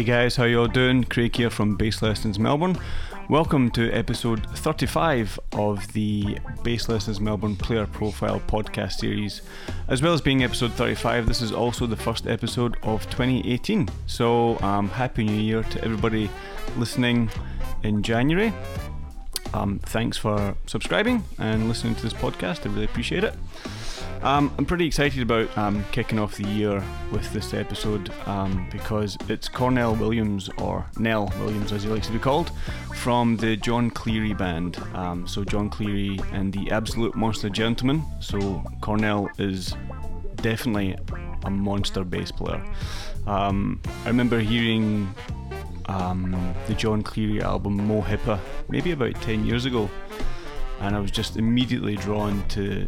Hey guys, how you all doing? Craig here from Bass Lessons Melbourne. Welcome to episode 35 of the Bass Lessons Melbourne Player Profile podcast series. As well as being episode 35, this is also the first episode of 2018. So, um, Happy New Year to everybody listening in January. Um, thanks for subscribing and listening to this podcast. I really appreciate it. Um, I'm pretty excited about um, kicking off the year with this episode um, because it's Cornell Williams, or Nell Williams as he likes to be called, from the Jon Cleary Band. Um, so, Jon Cleary and the Absolute Monster Gentlemen. So, Cornell is definitely a monster bass player. Um, I remember hearing um, the Jon Cleary album Mo Hippa maybe about 10 years ago, and I was just immediately drawn to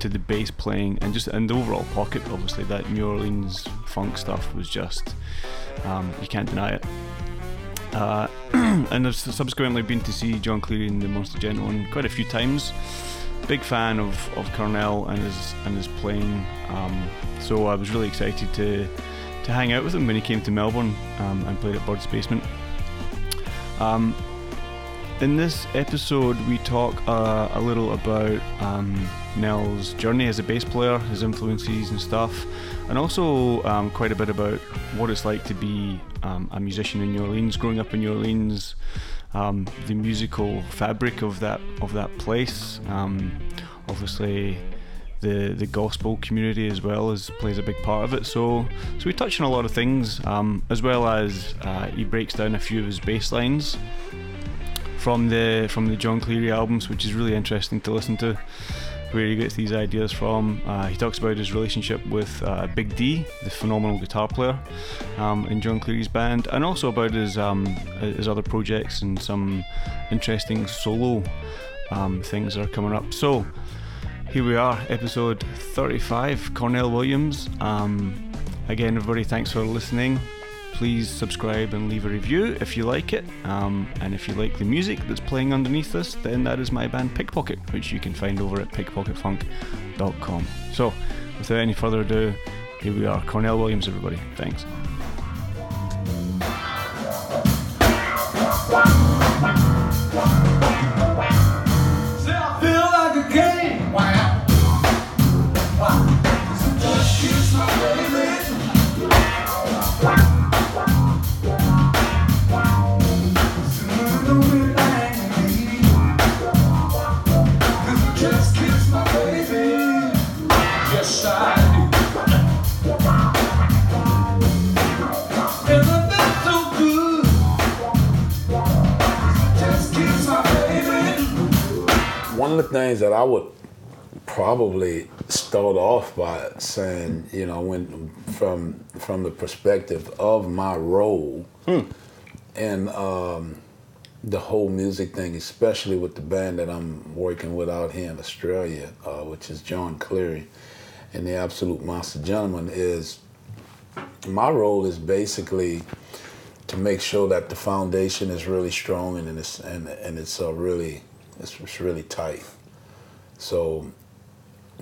to the bass playing and just and the overall pocket. Obviously, that New Orleans funk stuff was just um, you can't deny it. Uh, and I've subsequently been to see Jon Cleary and the Monster Gentlemen quite a few times. Big fan of, of Cornell and his and his playing. Um, so I was really excited to to hang out with him when he came to Melbourne um, and played at Bird's Basement. Um, in this episode, we talk uh, a little about um, Nell's journey as a bass player, his influences and stuff, and also um, quite a bit about what it's like to be um, a musician in New Orleans, growing up in New Orleans, um, the musical fabric of that of that place. Um, obviously, the the gospel community as well as plays a big part of it. So so we touch on a lot of things, um, as well as uh, he breaks down a few of his bass lines from the from the Jon Cleary albums, which is really interesting to listen to. Where he gets these ideas from. Uh, he talks about his relationship with uh, Big D, the phenomenal guitar player um, in Jon Cleary's band, and also about his um, his other projects and some interesting solo um, things that are coming up. So here we are, episode 35. Cornell Williams. Um, again, everybody, thanks for listening please subscribe and leave a review if you like it. Um, and if you like the music that's playing underneath this, then that is my band Pickpocket, which you can find over at pickpocketfunk.com. So, without any further ado, here we are. Cornell Williams, everybody. Thanks. One of the things that I would probably start off by saying, you know, when from from the perspective of my role Hmm. and um, the whole music thing, especially with the band that I'm working with out here in Australia, uh, which is Jon Cleary and the Absolute Monster Gentleman, is my role is basically to make sure that the foundation is really strong and it's and, and it's uh, really it's, it's really tight. So,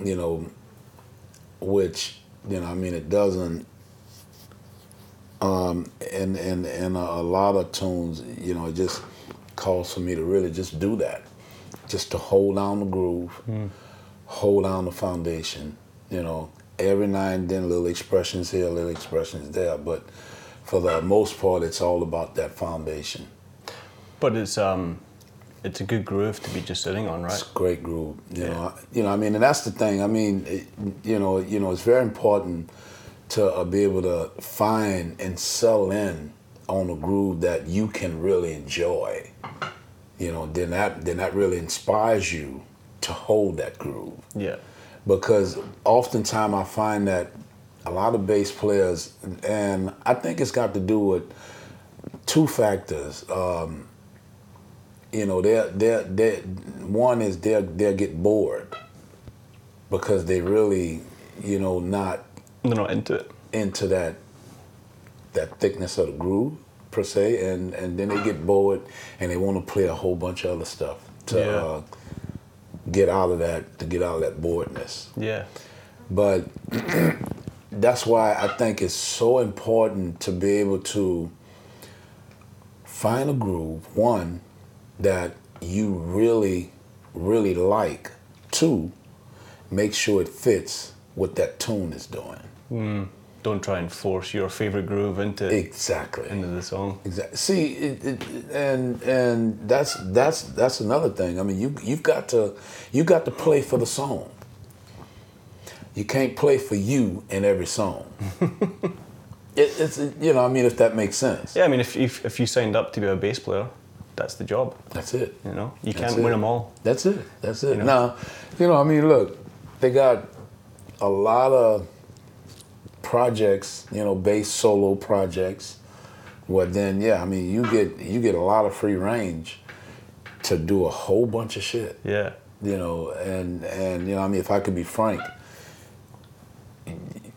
you know, which you know, I mean, it doesn't. Um, and and and a, a lot of tunes, you know, it just calls for me to really just do that, just to hold down the groove, hold down the foundation. You know, every now and then little expressions here, little expressions there, but for the most part, it's all about that foundation. But it's um, it's a good groove to be just sitting on, right? It's a great groove. You know, you know. I mean, and that's the thing. I mean, it, you know, you know, it's very important to uh, be able to find and sell in on a groove that you can really enjoy. You know, then that then that really inspires you to hold that groove. Yeah. Because oftentimes I find that a lot of bass players, and I think it's got to do with two factors. Um, you know, they're, they're, they one is they'll, they'll get bored because they really, you know, not They're not into it. into that that thickness of the groove per se, and and then they get bored and they want to play a whole bunch of other stuff to Yeah. uh, get out of that to get out of that boredness. Yeah. But that's why I think it's so important to be able to find a groove, one, that you really, really like. Two, make sure it fits what that tune is doing. Hmm. Don't try and force your favorite groove into Exactly. into the song. Exactly. See, it, it, and and that's that's that's another thing. I mean, you you've got to you got to play for the song. You can't play for you in every song. it, it's you know, I mean, if that makes sense. Yeah, I mean, if, if if you signed up to be a bass player, that's the job. That's it. You know, you That's can't win them all. That's it. That's it. You know? Now, you know, I mean, look, they got a lot of projects, you know, bass solo projects. Well, then, yeah, I mean, you get you get a lot of free range to do a whole bunch of shit, Yeah, you know, and and you know, I mean, if I could be frank,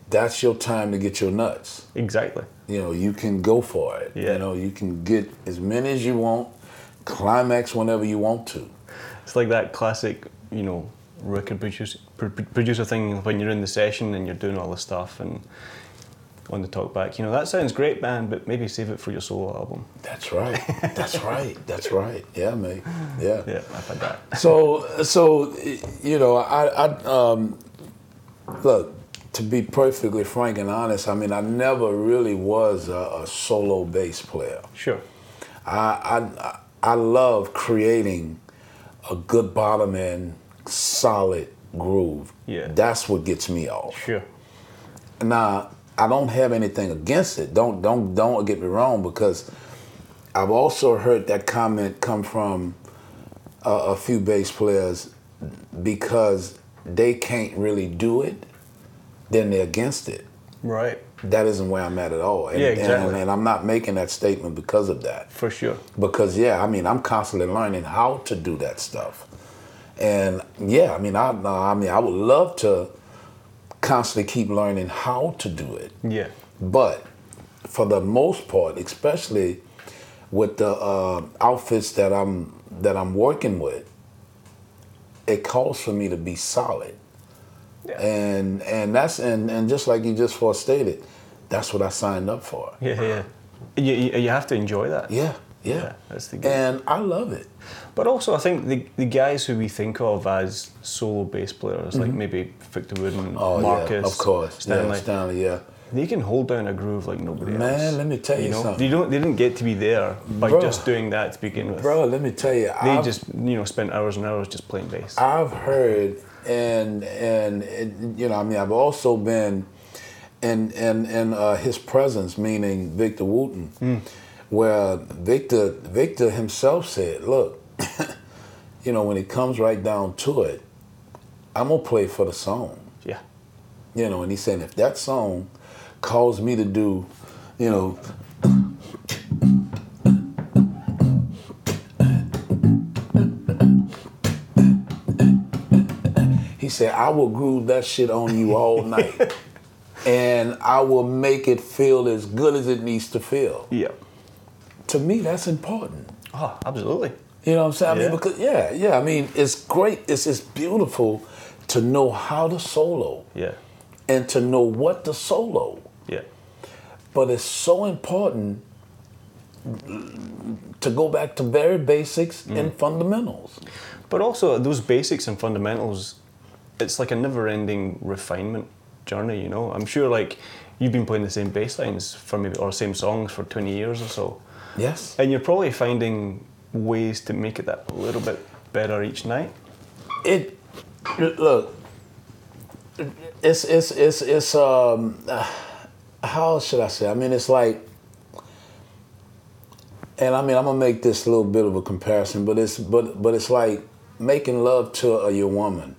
that's your time to get your nuts. exactly. You know, you can go for it. Yeah. You know, you can get as many as you want, climax whenever you want to. It's like that classic, you know, record producer pr- pr- producer thing when you're in the session and you're doing all the stuff and on the talk back. You know, that sounds great, man, but maybe save it for your solo album. That's right. That's right. That's right. Yeah, mate. Yeah. Yeah, I've had that. So, so you know, I, I um, look to be perfectly frank and honest. I mean, I never really was a, a solo bass player. Sure. I, I I love creating a good bottom end, solid groove. Yeah. That's what gets me off. Sure. Now, I don't have anything against it. Don't don't don't get me wrong because I've also heard that comment come from a, a few bass players because they can't really do it, then they're against it. Right. That isn't where I'm at at all. And, Yeah, exactly. and I'm not making that statement because of that For sure. because yeah, I mean, I'm constantly learning how to do that stuff, and yeah, I mean, I I mean, I would love to constantly keep learning how to do it, Yeah. but for the most part, especially with the uh, outfits that I'm that I'm working with, it calls for me to be solid, Yeah. and and that's and and just like you just first stated, that's what I signed up for. Yeah, yeah. You, you, you have to enjoy that. Yeah, yeah, Yeah, that's the game. and I love it. But also, I think the, the guys who we think of as solo bass players, like mm-hmm. maybe Victor Wooten, Oh Marcus, yeah, of course, Stanley, Yeah, Stanley, yeah. they can hold down a groove like nobody else. Man, let me tell you know, something. they don't. They didn't get to be there by Bro. just doing that to begin with. Bro, let me tell you, they I've, just you know spent hours and hours just playing bass. I've heard and and it, you know, I mean, I've also been in in in uh, his presence, meaning Victor Wooten, Hmm. where Victor Victor himself said, "Look, you know, when it comes right down to it, I'm gonna play for the song." yeah, You know, and he's saying if that song calls me to do, you know, he said, I will groove that shit on you all night. and I will make it feel as good as it needs to feel. yeah. To me, that's important. Oh, absolutely. You know what I'm saying? I Yeah. mean, because yeah, yeah. I mean, it's great. It's it's beautiful to know how to solo Yeah, and to know what to solo. yeah, But it's so important to go back to very basics Mm. and fundamentals. but also those basics and fundamentals. It's like a never-ending refinement journey. You know, I'm sure like you've been playing the same bass lines for maybe or same songs for 20 years or so. Yes. And you're probably finding ways to make it that a little bit better each night. It look. It's it's it's it's um. uh, How should I say? I mean, it's like. And I mean, I'm gonna make this a little bit of a comparison, but it's but but it's like making love to a, your woman.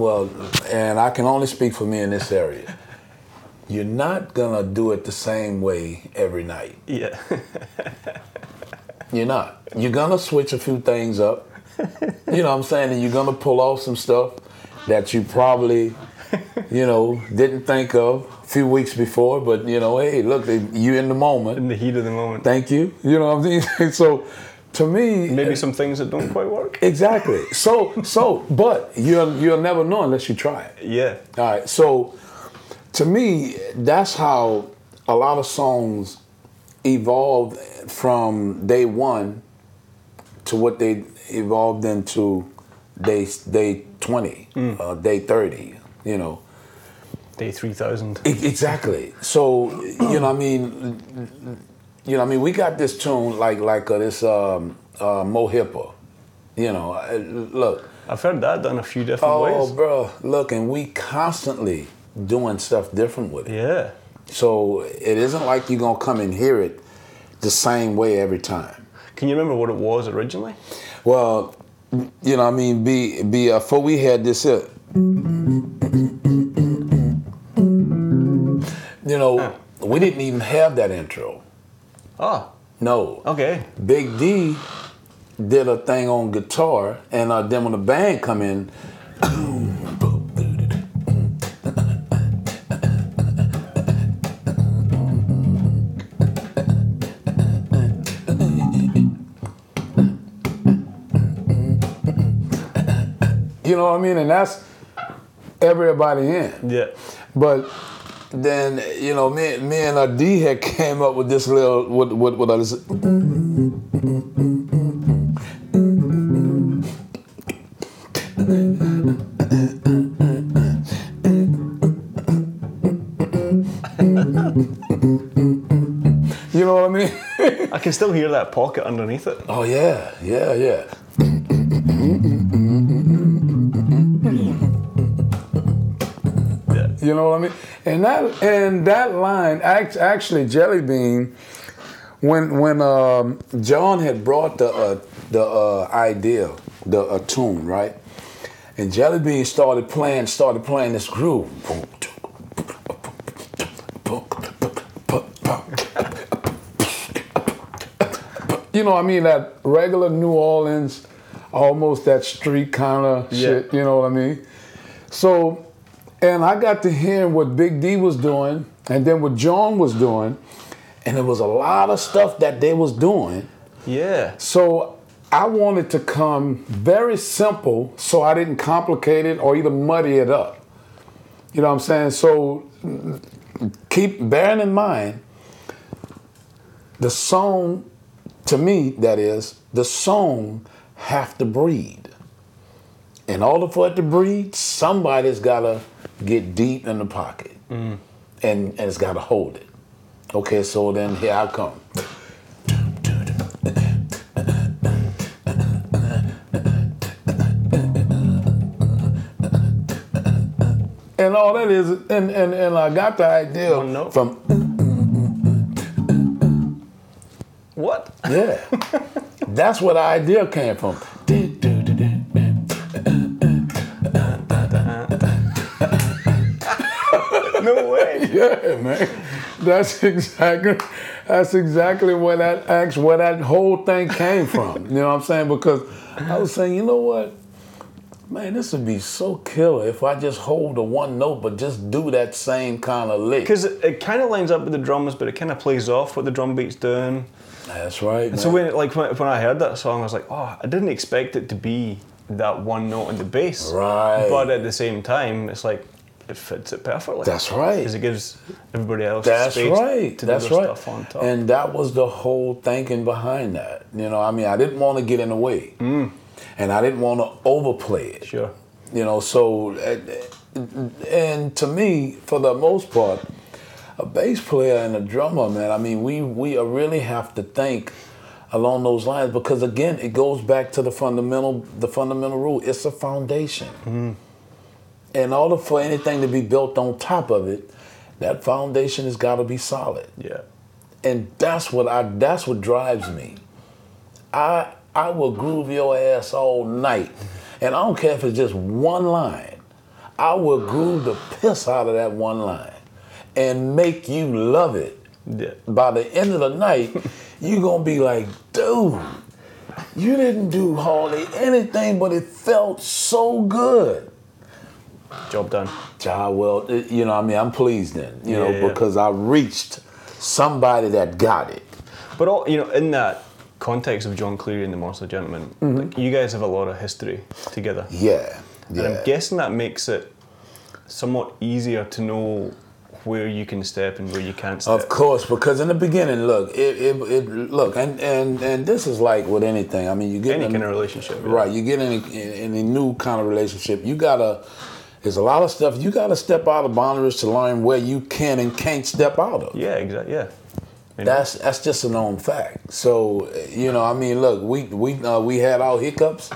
Well, and I can only speak for me in this area. You're not gonna do it the same way every night. Yeah, You're not. You're gonna switch a few things up. You know what I'm saying? And you're gonna pull off some stuff that you probably, you know, didn't think of a few weeks before. But you know, hey, look, you in the moment. in the heat of the moment. Thank you. You know what I'm saying? So, to me, Maybe some things that don't quite work. exactly. So, so, but you'll you'll never know unless you try it. Yeah, All right. So, to me, that's how a lot of songs evolved from day one to what they evolved into day day 20, uh, day 30, you know. Day 3000. E- Exactly. So you know, I mean, you know, I mean, we got this tune like like uh, this um, uh, Mo Hippa. You know, uh, look. I've heard that done a few different Oh, ways. Oh, bro, look, and we constantly doing stuff different with it. Yeah. So it isn't like you're gonna come and hear it the same way every time. Can you remember what it was originally? Well, you know, I mean, be be uh, before we had this here. You know, we didn't even have that intro. Oh, No. okay. Big D did a thing on guitar, and uh, then when the band come in, you know what I mean, and that's everybody in. Yeah. But then you know, me, me and D had came up with this little what what with uh, this. You know what I mean? I can still hear that pocket underneath it. oh yeah, yeah, yeah. You know what I mean? And that and that line, act- actually, Jelly Bean, when when um, Jon had brought the uh, the uh, idea, the uh, tune, right? And Jelly Bean started playing, started playing this groove. You know, I mean that regular New Orleans, almost that street kind of shit. You know what I mean? So, and I got to hear what Big D was doing, and then what Jon was doing, and it was a lot of stuff that they was doing. Yeah. So I wanted to come very simple, so I didn't complicate it or either muddy it up. You know what I'm saying? So keep bearing in mind the song, to me, that is, the song have to breathe. In order for it to breathe, somebody's gotta get deep in the pocket. Mm. And, and it's gotta hold it. Okay, so then here I come. And all that is, and, and, and I got the idea oh, One note. from, What? yeah. That's where the idea came from. Yeah, man. That's exactly that's exactly where that act where that whole thing came from. You know what I'm saying? Because I was saying, you know what? Man, this would be so killer if I just hold the one note but just do that same kind of lick. Because it, it kind of lines up with the drums, but it kind of plays off what the drum beat's doing. That's right. So man. when like when, when I heard that song, I was like, oh, I didn't expect it to be that one note in the bass. Right. But at the same time, it's like it fits it perfectly. That's right. Because it gives everybody else That's space right. to That's right. stuff on top. And that was the whole thinking behind that. You know, I mean, I didn't want to get in the way, mm. and I didn't want to overplay it. sure. You know, so and to me, for the most part, a bass player and a drummer, man. I mean, we we really have to think along those lines because again, it goes back to the fundamental the fundamental rule. It's a foundation. Mm. In order for anything to be built on top of it, that foundation has got to be solid Yeah. and that's what I that's what drives me. I I will groove your ass all night, and I don't care if it's just one line. I will groove the piss out of that one line, and make you love it. Yeah. By the end of the night, you're gonna be like, dude, you didn't do hardly anything, but it felt so good. Job done. Ja, well, uh, you know, I mean, I'm pleased then, you know, Yeah, yeah. because I reached somebody that got it. But all you know, in that context of Jon Cleary and the Monster Gentleman, mm-hmm. like you guys have a lot of history together. Yeah, And. I'm guessing that makes it somewhat easier to know where you can step and where you can't step. Of course, because in the beginning, look, it, it, it look, and, and and this is like with anything. I mean, you get Any in a- kind of relationship, yeah. right? You get in a, in a new kind of relationship. You gotta. There's a lot of stuff you gotta step out of boundaries to learn where you can and can't step out of. Yeah, exactly. Yeah. You know? That's that's just a known fact. So you know, I mean, look, we we uh, we had our hiccups,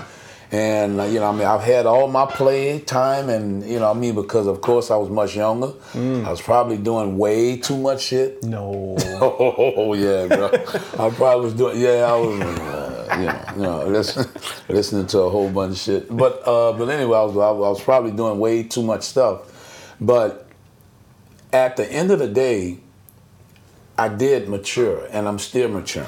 and uh, you know, I mean, I've had all my play time, and you know, I mean, because of course I was much younger, I was probably doing way too much shit. no. Oh yeah, bro. I probably was doing. Yeah, I was. Uh, you know, you know, listen, listening to a whole bunch of shit. But uh, but anyway, I was I was probably doing way too much stuff. But at the end of the day, I did mature, and I'm still maturing.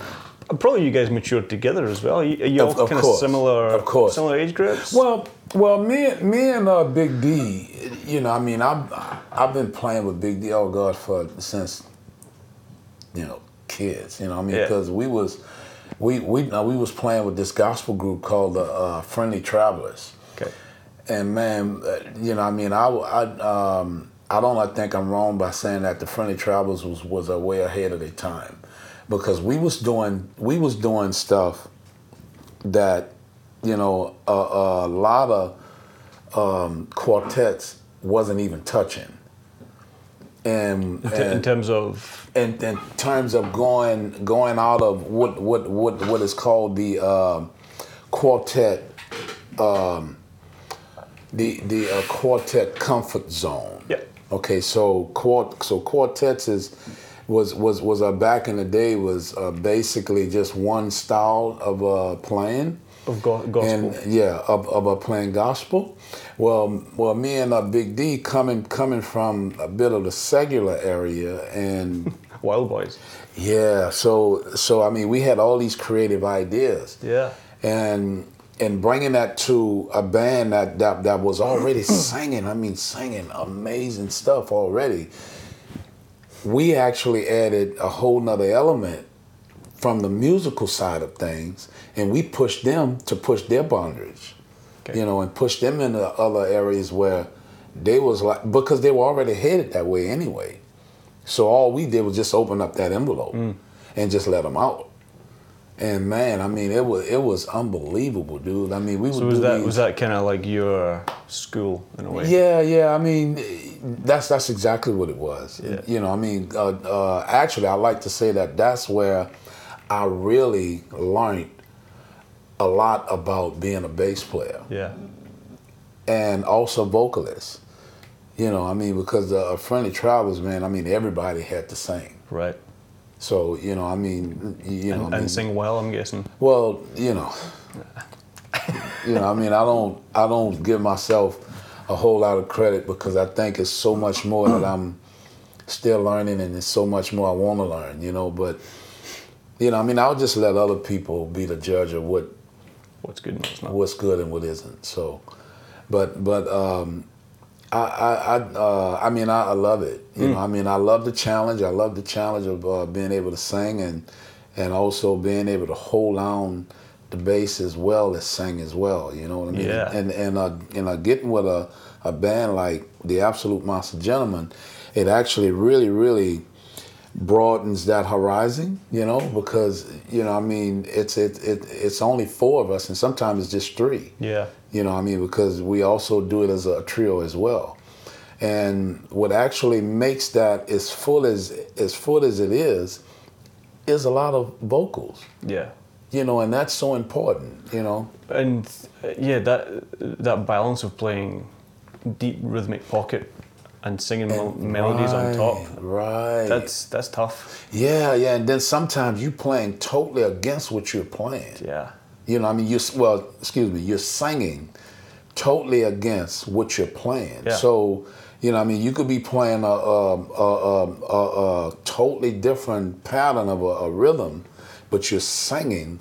Probably you guys matured together as well. You, Of- all of kind course. of similar? Of course. Similar age groups. Well, well, me, me and uh, Big D, you know, I mean, I've I've been playing with Big D, oh God, for since you know kids. You know, I mean, Yeah. because we was we we uh, we was playing with this gospel group called the uh, Friendly Travelers. okay. And man, uh, you know, I mean, I, I, um, I don't I think I'm wrong by saying that the Friendly Travelers was was a way ahead of their time, because we was doing we was doing stuff that, you know, a, a lot of um, quartets wasn't even touching. And, T- in terms of in, in terms of going going out of what what what what is called the um, quartet um, the the uh, quartet comfort zone. Yeah. Okay, so quart so quartets is was was was uh, back in the day was uh, basically just one style of uh, playing. Of go- gospel. And yeah, of, of playing gospel. Well, well, me and uh, Big D coming coming from a bit of the secular area, and Wild Boys. yeah, so so I mean, we had all these creative ideas, Yeah. and and bringing that to a band that that, that was already singing. I mean, singing amazing stuff already. We actually added a whole nother element from the musical side of things, and we pushed them to push their boundaries, Okay. you know, and push them into other areas where they was like because they were already headed that way anyway. So all we did was just open up that envelope and just let them out. And man, I mean, it was it was unbelievable, dude. I mean, we would So was do that these- was that kind of like your school in a way? yeah, yeah. I mean, that's that's exactly what it was. Yeah. You know, I mean, uh, uh, actually, I like to say that that's where I really learned a lot about being a bass player Yeah. and also vocalist. You know, I mean, because uh, friendly travels, man. I mean, everybody had to sing. Right. So you know, I mean, you know, And, I mean, sing well, I'm guessing. Well, you know, you know, I mean, I don't, I don't give myself a whole lot of credit because I think it's so much more that I'm still learning, and there's so much more I want to learn. You know, but you know, I mean, I'll just let other people be the judge of what What's good and what's not. what's good and what isn't. So, but but um, I I I, uh, I mean I, I love it. You know, I mean I love the challenge. I love the challenge of uh, being able to sing and and also being able to hold on the bass as well as sing as well. You know what I mean? Yeah. And and uh, and uh, getting with a a band like the Absolute Monster Gentlemen, it actually really really broadens that horizon, you know, because you know, I mean, it's it, it it's only four of us, and sometimes it's just three. Yeah. You know, I mean, because we also do it as a trio as well. And what actually makes that as full as as full as it is, is a lot of vocals. Yeah. You know, and that's so important. You know. And yeah, that that balance of playing deep rhythmic pocket and singing mel- melodies on top. Right. That's that's tough. yeah, yeah. And then sometimes you playing totally against what you're playing. Yeah. You know, I mean, you well, excuse me, you're singing totally against what you're playing. Yeah. So, you know, I mean, you could be playing a a, a, a, a, a totally different pattern of a rhythm, but you're singing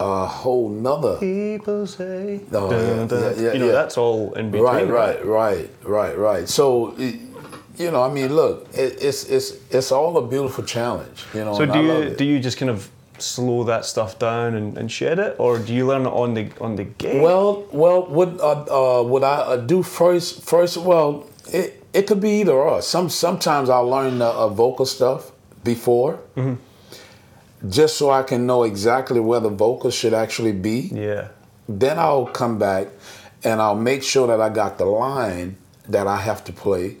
a whole nother. People say. Oh, dun, yeah, dun. yeah, yeah, you know, yeah. that's all in between. Right, right, right, right, right. So, you know, I mean, look, it, it's it's it's all a beautiful challenge. You know, So do you do you just kind of slow that stuff down and, and shed it, or do you learn it on the on the gig? Well, well, what uh, uh, what I uh, do first? First, well, it it could be either or. Some sometimes I'll learn the uh, vocal stuff before, just so I can know exactly where the vocals should actually be. Yeah. Then I'll come back and I'll make sure that I got the line that I have to play,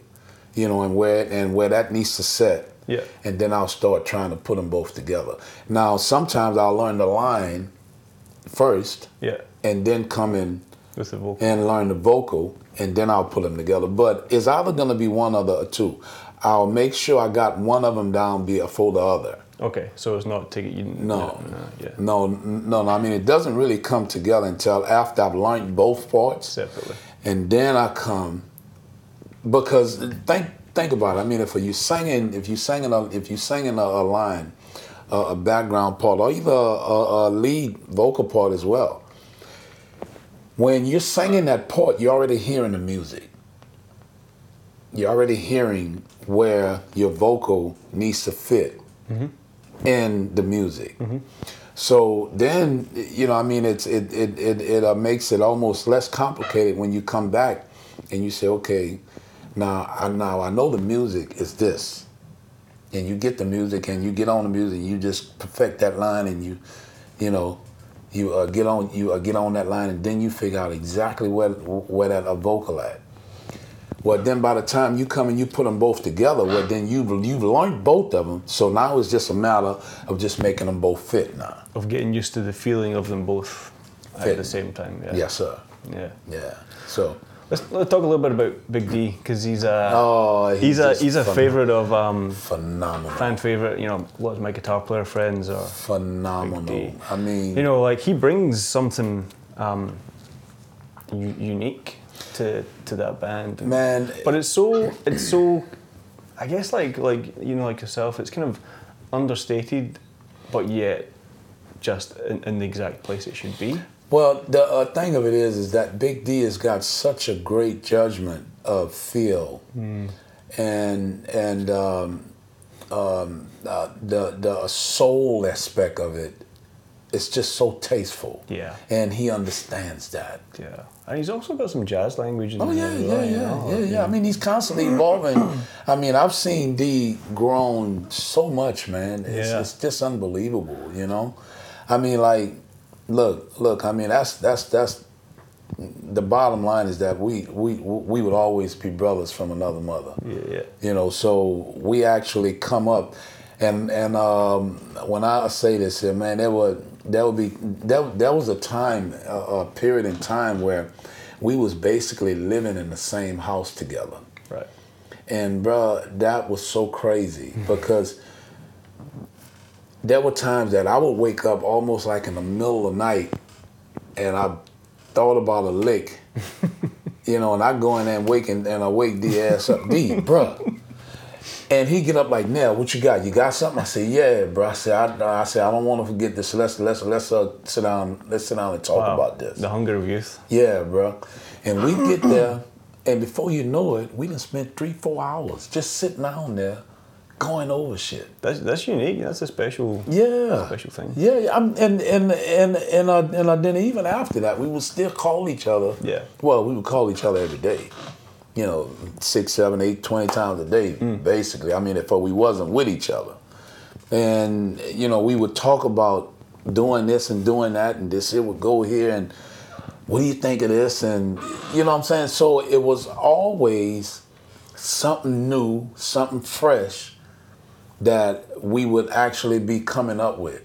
you know, and where and where that needs to set. Yeah. And then I'll start trying to put them both together. Now, sometimes I'll learn the line first Yeah. and then come in With the vocal. and learn the vocal, and then I'll put them together. But it's either going to be one other or two. I'll make sure I got one of them down before the other. Okay, so it's not take it. You, No. Uh, yeah, No, no, no. I mean, it doesn't really come together until after I've learned both parts, separately. and then I come because think think about it. I mean, if you singing, if you singing, a, if you singing a, a line, a, a background part, or even a, a, a lead vocal part as well. When you're singing that part, you're already hearing the music. You're already hearing where your vocal needs to fit mm-hmm. In the music. So then, you know, I mean, it's it it it, it uh, makes it almost less complicated when you come back and you say, okay, now I now I know the music is this, and you get the music and you get on the music, you just perfect that line and you, you know, you uh, get on you uh, get on that line and then you figure out exactly where where that uh, vocal at. Well, then by the time you come and you put them both together, well, then you've you've learned both of them. So now it's just a matter of just making them both fit now. Of getting used to the feeling of them both at the same time. Yeah. Yes, sir. Yeah. Yeah. So. Let's, let's talk a little bit about Big D because he's a Oh, he's, he's a he's a favorite of um, Phenomenal. fan favorite. You know, lots of my guitar player friends are. Phenomenal. Big D. I mean, You know, like he brings something um, u- unique to to that band. man. But it's so it's so I guess like like you know like yourself, it's kind of understated, but yet just in, in the exact place it should be. Well, the uh, thing of it is, is that Big D has got such a great judgment of feel, and and um, um, uh, the the soul aspect of it. It's just so tasteful. Yeah. And he understands that. Yeah, and he's also got some jazz language in Oh yeah, yeah, well, yeah, yeah, yeah. I mean, he's constantly evolving. I mean, I've seen D grown so much, man. It's, Yeah. it's just unbelievable, you know. I mean, like, look, look. I mean, that's that's that's the bottom line is that we we we would always be brothers from another mother. Yeah, yeah. You know, so we actually come up, and and um, when I say this here, man, there would there would be there, there was a time, a, a period in time where we was basically living in the same house together, Right. and bruh, that was so crazy hmm. because there were times that I would wake up almost like in the middle of the night, and I thought about a lick. You know, and I go in there and wake and, and I wake the ass up. D, bruh. And he get up like, now, what you got? You got something? I say, yeah, bro. I said, I, I said, I don't want to forget this. Let's let's let's uh, sit down. Let's sit down and talk Wow. about this. The hunger of youth. Yeah, bro. And we get there, and before you know it, we done spent three, four hours just sitting down there, going over shit. That's that's unique. That's a special Yeah. special thing. Yeah, yeah. I'm, and and and and uh, and uh, then even after that, we would still call each other. Yeah. Well, we would call each other every day. You know, six, seven, eight, twenty times a day, basically. I mean, if we wasn't with each other, and you know, we would talk about doing this and doing that, and this it would go here, and what do you think of this, and you know what I'm saying. So it was always something new, something fresh that we would actually be coming up with.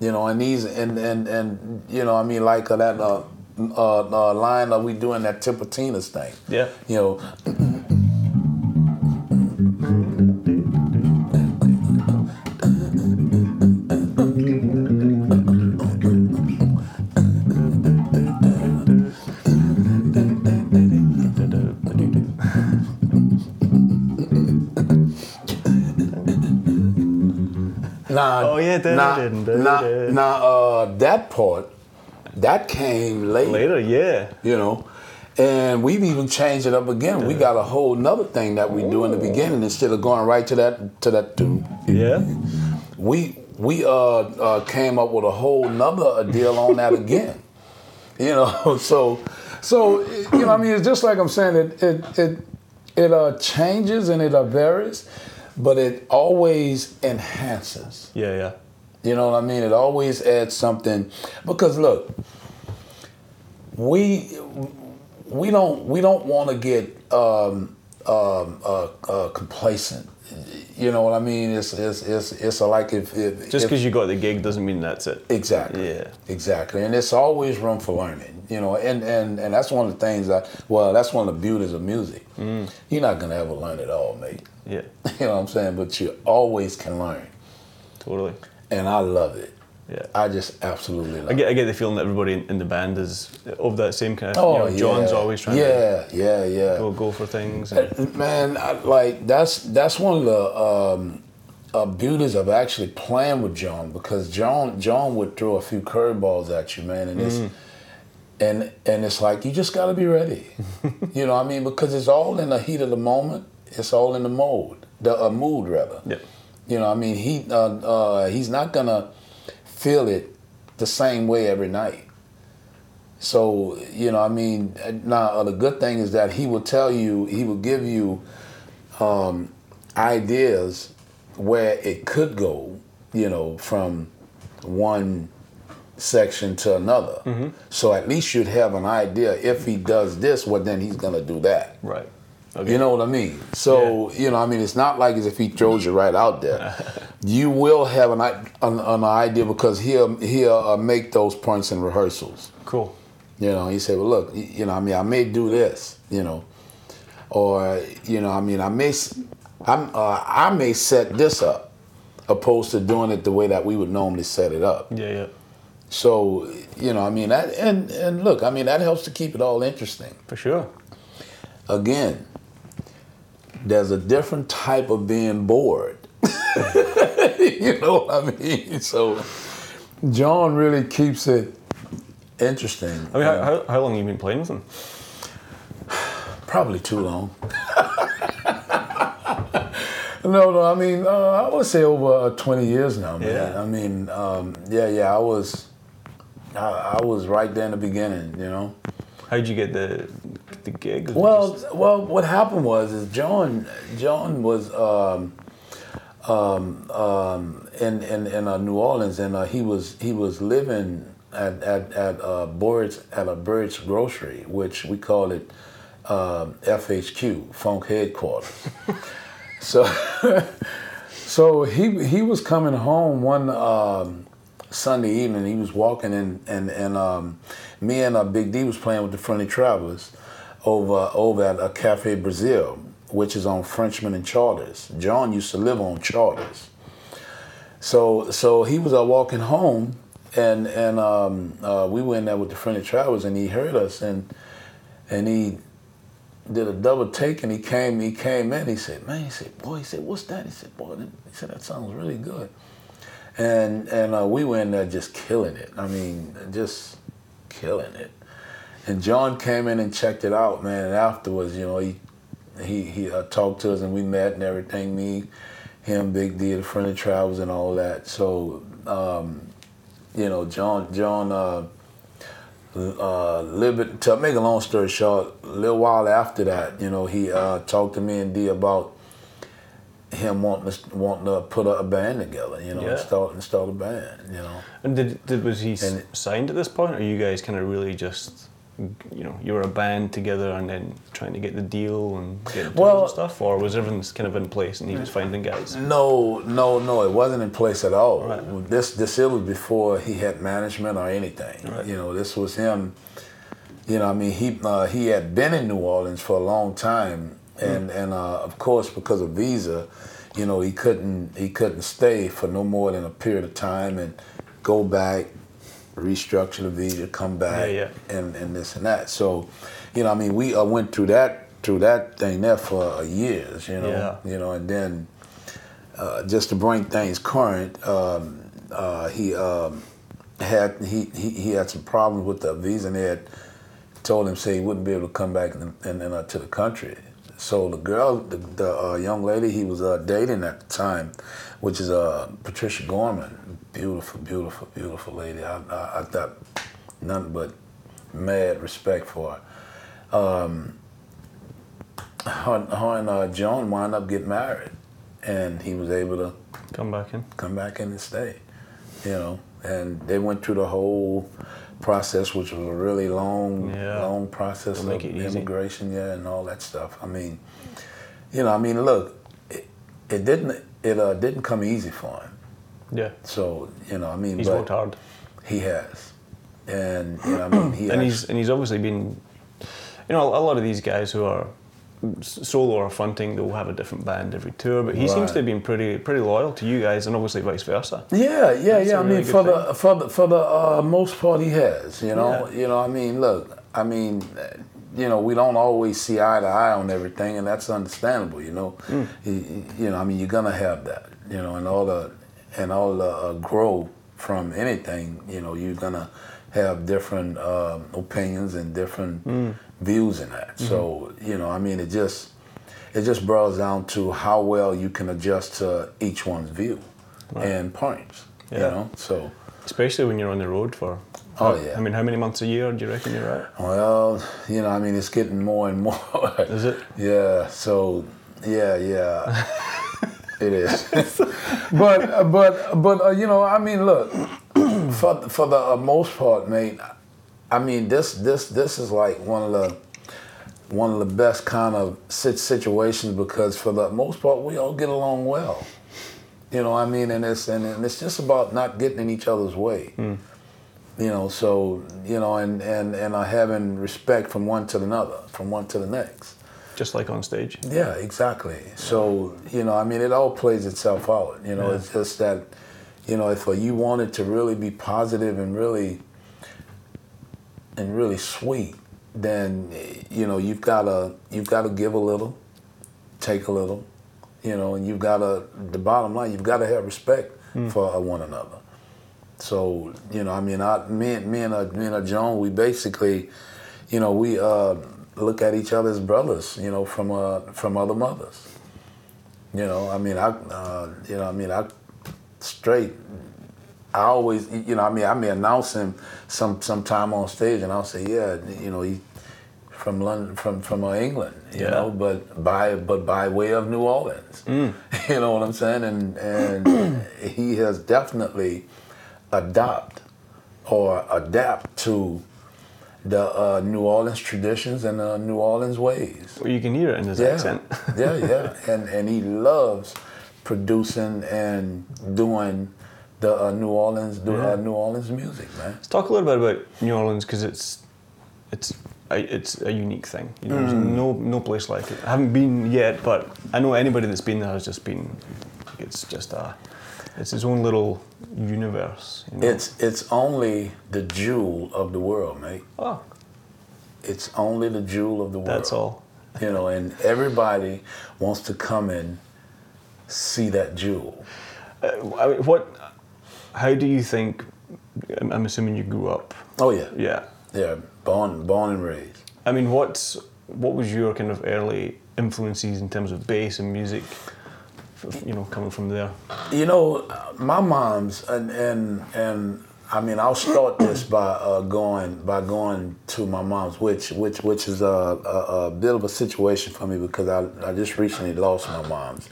You know, and these and and and you know, I mean, like uh, that uh, uh, uh, line that we doing that Tipitina's thing. Yeah. You know, nah, Oh, yeah, nah, nah, nah, uh, that part that came later Later, yeah. you know. And we've even changed it up again. We got a whole nother thing that we do in the beginning instead of going right to that to that. doo, Yeah. We we uh, uh came up with a whole nother deal on that again. You know, so so you know, I mean, it's just like I'm saying. It it, it it uh, changes and it uh, varies, but it always enhances. Yeah, yeah. You know what I mean? It always adds something because look, we we don't we don't want to get um, um, uh, uh, complacent. You know what I mean? It's it's it's, it's like if, if Just because you got the gig doesn't mean that's it. Exactly. Yeah. Exactly. And it's always room for learning. You know, and, and, and that's one of the things that well, that's one of the beauties of music. Mm. You're not gonna ever learn it all, mate. Yeah, You know what I'm saying? But you always can learn. totally. And I love it. Yeah. I just absolutely love I get, I get the feeling that everybody in, in the band is of that same kind of. it. you know, Jon's yeah. always trying Yeah, yeah, yeah. to go, go for things. and- Man, I, like that's that's one of the um, uh, beauties of actually playing with Jon because Jon Jon would throw a few curveballs at you, man, and it's and and it's like you just got to be ready. you know, what I mean, because it's all in the heat of the moment. It's all in the mode, the uh, mood rather. yeah, You know, I mean, he uh, uh, he's not gonna feel it the same way every night. So you know, I mean, now uh, the good thing is that he will tell you, he will give you um, ideas where it could go. You know, from one section to another. So at least you'd have an idea. If he does this, well, then he's gonna do that. right. Okay. You know what I mean? So you know, I mean, it's not like as if he throws you right out there. you will have an, an, an idea because he'll he'll uh, make those points in rehearsals. cool. You know, he said, "Well, look, you know, I mean, I may do this, you know, or you know, I mean, I may, I'm, uh, I may set this up, opposed to doing it the way that we would normally set it up. Yeah, yeah, So, you know, I mean, that and and look, I mean, that helps to keep it all interesting. for sure. Again, there's a different type of being bored. you know what I mean? So, Jon really keeps it interesting. I mean, how, how, how long have you been playing with him? Probably too long. no, no. I mean, uh, I would say over uh, 20 years now, man. Yeah. I mean, um, yeah, yeah. I was, I, I was right there in the beginning. You know. How'd you get the the gig? Well, just- well, what happened was is Jon, Jon was um, um, um, in in, in uh, New Orleans, and uh, he was he was living at at at uh, Bird's at a Bird's Grocery, which we call it um FHQ, Funk Headquarters. so, so he he was coming home one um, Sunday evening. He was walking in, and and um, me and uh, Big D was playing with the Friendly Travelers over over at a Cafe Brazil, which is on Frenchmen and Chartres. Jon used to live on Chartres. So so he was uh, walking home, and and um, uh, we went there with the Friendly Travelers, and he heard us, and and he did a double take, and he came he came in. He said, "Man," he said, "Boy," he said, "What's that?" He said, "Boy," he said, "That sounds really good." And and uh, we went in there just killing it. I mean, just killing it. And Jon came in and checked it out, man. And afterwards, you know, he he he uh, talked to us and we met and everything. Me, him, Big D, the friendly travels and all that. So, um, you know, Jon Jon uh, uh, little bit to make a long story short, a little while after that, you know, he uh, talked to me and D about him wanting to, wanting to put a, a band together, you know, Yeah. and start and start a band, you know. and did, did was he and- signed at this point, or you guys kind of really just, you know, you were a band together and then trying to get the deal and get the Well- and stuff, or was everything kind of in place and he was finding guys? No, no, no. It wasn't in place at all. Right. This this it was before he had management or anything. Right. You know, this was him. You know, I mean, he uh, he had been in New Orleans for a long time, and and uh, of course because of visa, you know, he couldn't he couldn't stay for no more than a period of time and go back, restructure the visa, come back, Yeah, and and this and that. So, you know, I mean, we uh, went through that through that thing there for uh, years. You know, Yeah. you know, and then uh, just to bring things current, um, uh, he um, had he, he he had some problems with the visa, and they had told him say he wouldn't be able to come back in, in, in, uh, to the country. So the girl, the, the uh, young lady he was uh, dating at the time, which is uh, Patricia Gorman, beautiful, beautiful, beautiful lady. I, I, I got nothing but mad respect for her. Um, her, her and uh, Jon wound up getting married, and he was able to Come back in. come back in and stay. You know, and they went through the whole process, which was a really long, Yeah. long process Don't of it easy. immigration, yeah, and all that stuff. I mean, you know, I mean, look, it, it didn't it uh, didn't come easy for him. Yeah. So you know, I mean, He's worked hard. he has, and you know, I mean, he and has, he's and he's obviously been, you know, a lot of these guys who are solo or fronting, they'll have a different band every tour. But he seems to have been pretty pretty loyal to you guys, and obviously vice versa. Yeah, yeah, That's yeah. I really mean, for thing. the for the for the uh, most part, he has. You know, Yeah. you know. I mean, look. I mean, you know, we don't always see eye to eye on everything, and that's understandable. You know, Mm. you, you know. I mean, you're gonna have that. You know, and all the and all the uh, grow from anything. You know, you're gonna have different uh, opinions and different Mm. views in that. Mm-hmm. So you know, I mean, it just it just boils down to how well you can adjust to each one's view and points. You know, so Especially when you're on the road for. Oh, yeah. I mean, how many months a year do you reckon you're at? well, you know, I mean, it's getting more and more. Is it? Yeah. So yeah, yeah, it is. but but but uh, you know, I mean, look, for for the uh, most part, mate. I mean, this this this is like one of the one of the best kind of situations because for the most part, we all get along well. You know, I mean, and it's and, and it's just about not getting in each other's way. You know, so you know, and and and uh, having respect from one to another, from one to the next. Just like on stage. Yeah, exactly. So you know, I mean, it all plays itself out. You know, Yeah. it's just that, you know, if uh, you wanted to really be positive and really and really sweet, then you know you've got to you've got to give a little, take a little, you know, and you've got to the bottom line you've got to have respect for uh, one another. So you know, I mean, I, me and me and uh, me and uh, Jon, we basically, you know, we uh, look at each other as brothers, you know, from uh, from other mothers. You know, I mean, I, uh, you know, I mean, I straight. I always, you know, I mean, I may announce him some sometime on stage, and I'll say, yeah, you know, he from London, from from uh, England, you Yeah. know, but by but by way of New Orleans, you know what I'm saying, and and he has definitely adopt or adapt to the uh, New Orleans traditions and the New Orleans ways. Well, you can hear it in his Yeah, accent. yeah, yeah, and and he loves producing and doing the uh, New Orleans, the, uh, New Orleans music, man. Let's talk a little bit about New Orleans because it's it's it's a unique thing. You know, there's no no place like it. I haven't been yet, but I know anybody that's been there has just been. It's just a, it's its own little universe. You know? It's it's only the jewel of the world, mate. oh, It's only the jewel of the world. that's all. You know, and everybody wants to come and see that jewel. Uh, what? How do you think? I'm assuming you grew up. Oh yeah, Yeah. Yeah. Born born and raised. I mean, what's what was your kind of early influences in terms of bass and music? You know, coming from there. You know, my mom's and and and I mean, I'll start this by uh, going by going to my mom's, which which which is a, a, a bit of a situation for me because I, I just recently lost my mom's